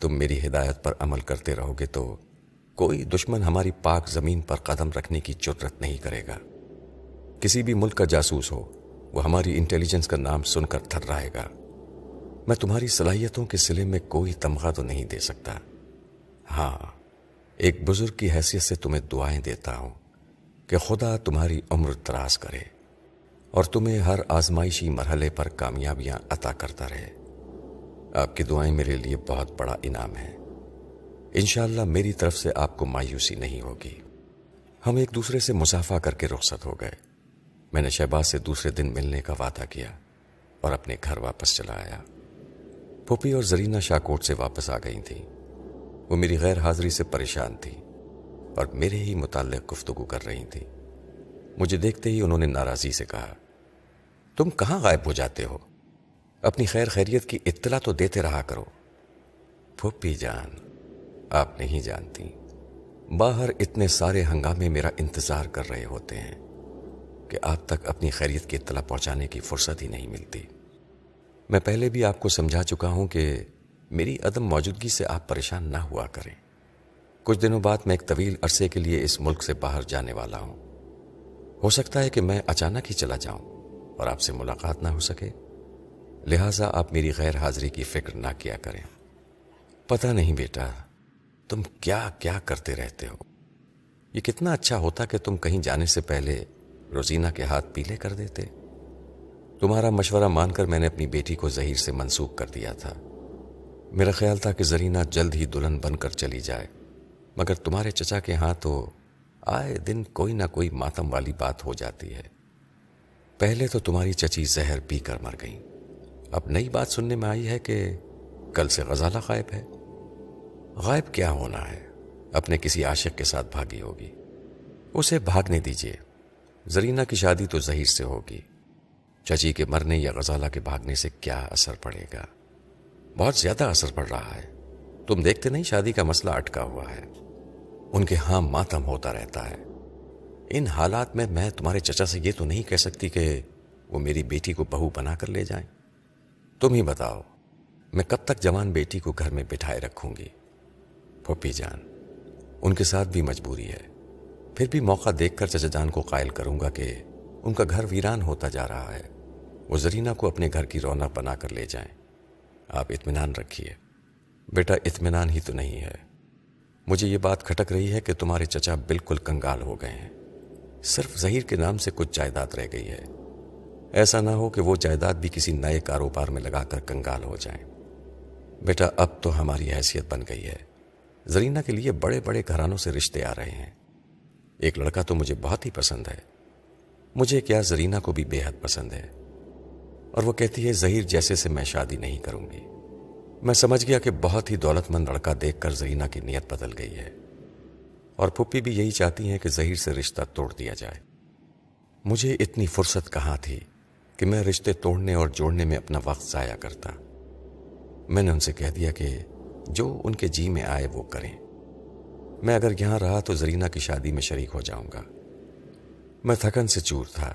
تم میری ہدایت پر عمل کرتے رہو گے تو کوئی دشمن ہماری پاک زمین پر قدم رکھنے کی چرت نہیں کرے گا۔ کسی بھی ملک کا جاسوس ہو، وہ ہماری انٹیلیجنس کا نام سن کر تھر رہے گا۔ میں تمہاری صلاحیتوں کے سلے میں کوئی تمغہ تو نہیں دے سکتا۔ ہاں ایک بزرگ کی حیثیت سے تمہیں دعائیں دیتا ہوں کہ خدا تمہاری عمر دراز کرے اور تمہیں ہر آزمائشی مرحلے پر کامیابیاں عطا کرتا رہے۔ آپ کی دعائیں میرے لیے بہت بڑا انعام ہے انشاءاللہ میری طرف سے آپ کو مایوسی نہیں ہوگی۔ ہم ایک دوسرے سے مسافہ کر کے رخصت ہو گئے۔ میں نے شہباز سے دوسرے دن ملنے کا وعدہ کیا اور اپنے گھر واپس چلا آیا۔ پھوپھی اور زرینہ شاکوٹ سے واپس آ گئی تھیں۔ وہ میری غیر حاضری سے پریشان تھی اور میرے ہی متعلق گفتگو کر رہی تھی مجھے دیکھتے ہی انہوں نے ناراضی سے کہا، تم کہاں غائب ہو جاتے ہو؟ اپنی خیر خیریت کی اطلاع تو دیتے رہا کرو۔ پھوپھی جان، آپ نہیں جانتی۔ باہر اتنے سارے ہنگامے میرا انتظار کر رہے ہوتے ہیں کہ آپ تک اپنی خیریت کی اطلاع پہنچانے کی فرصت ہی نہیں ملتی۔ میں پہلے بھی آپ کو سمجھا چکا ہوں کہ میری عدم موجودگی سے آپ پریشان نہ ہوا کریں۔ کچھ دنوں بعد میں ایک طویل عرصے کے لیے اس ملک سے باہر جانے والا ہوں۔ ہو سکتا ہے کہ میں اچانک ہی چلا جاؤں اور آپ سے ملاقات نہ ہو سکے۔ لہٰذا آپ میری غیر حاضری کی فکر نہ کیا کریں۔ پتہ نہیں بیٹا، تم کیا کیا کرتے رہتے ہو؟ یہ کتنا اچھا ہوتا کہ تم کہیں جانے سے پہلے روزینہ کے ہاتھ پیلے کر دیتے۔ تمہارا مشورہ مان کر میں نے اپنی بیٹی کو ظہیر سے منسوخ کر دیا تھا۔ میرا خیال تھا کہ زرینہ جلد ہی دلہن بن کر چلی جائے۔ مگر تمہارے چچا کے ہاں تو آئے دن کوئی نہ کوئی ماتم والی بات ہو جاتی ہے۔ پہلے تو تمہاری چچی زہر پی کر مر گئی اب نئی بات سننے میں آئی ہے کہ کل سے غزالہ غائب ہے۔ غائب کیا ہونا ہے؟ اپنے کسی عاشق کے ساتھ بھاگی ہوگی۔ اسے بھاگنے دیجیے زرینہ کی شادی تو ظہیر سے ہوگی۔ چچی کے مرنے یا غزالہ کے بھاگنے سے کیا اثر پڑے گا؟ بہت زیادہ اثر پڑ رہا ہے۔ تم دیکھتے نہیں شادی کا مسئلہ اٹکا ہوا ہے۔ ان کے ہاں ماتم ہوتا رہتا ہے۔ ان حالات میں میں تمہارے چچا سے یہ تو نہیں کہہ سکتی کہ وہ میری بیٹی کو بہو بنا کر لے جائیں۔ تم ہی بتاؤ، میں کب تک جوان بیٹی کو گھر میں بٹھائے رکھوں گی؟ پھوپھی جان، ان کے ساتھ بھی مجبوری ہے۔ پھر بھی موقع دیکھ کر چچا جان کو قائل کروں گا کہ ان کا گھر ویران ہوتا جا رہا ہے۔ وہ زرینہ کو اپنے گھر کی رونق بنا کر لے جائیں۔ آپ اطمینان رکھیے۔ بیٹا، اطمینان ہی تو نہیں ہے۔ مجھے یہ بات کھٹک رہی ہے کہ تمہارے چچا بالکل کنگال ہو گئے ہیں۔ صرف ظہیر کے نام سے کچھ جائیداد رہ گئی ہے۔ ایسا نہ ہو کہ وہ جائیداد بھی کسی نئے کاروبار میں لگا کر کنگال ہو جائیں۔ بیٹا، اب تو ہماری حیثیت بن گئی ہے۔ زرینہ کے لیے بڑے بڑے گھرانوں سے رشتے آ رہے ہیں۔ ایک لڑکا تو مجھے بہت ہی پسند ہے۔ مجھے کیا زرینہ کو بھی بے حد پسند ہے؟ اور وہ کہتی ہے ظہیر جیسے سے میں شادی نہیں کروں گی. میں سمجھ گیا کہ بہت ہی دولت مند لڑکا دیکھ کر زرینہ کی نیت بدل گئی ہے۔ اور پھپھی بھی یہی چاہتی ہیں کہ ظہیر سے رشتہ توڑ دیا جائے۔ مجھے اتنی فرصت کہاں تھی کہ میں رشتے توڑنے اور جوڑنے میں اپنا وقت ضائع کرتا۔ میں نے ان سے کہہ دیا کہ جو ان کے جی میں آئے وہ کریں۔ میں اگر یہاں رہا تو زرینہ کی شادی میں شریک ہو جاؤں گا۔ میں تھکن سے چور تھا،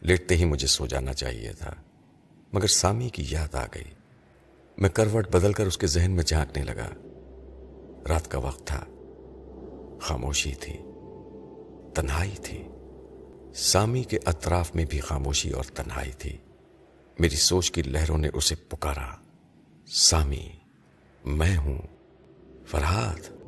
لیٹتے ہی مجھے سو جانا چاہیے تھا۔ مگر سامی کی یاد آ گئی۔ میں کروٹ بدل کر اس کے ذہن میں جھانکنے لگا۔ رات کا وقت تھا۔ خاموشی تھی۔ تنہائی تھی۔ سامی کے اطراف میں بھی خاموشی اور تنہائی تھی۔ میری سوچ کی لہروں نے اسے پکارا۔ سامی، میں ہوں۔ فرحات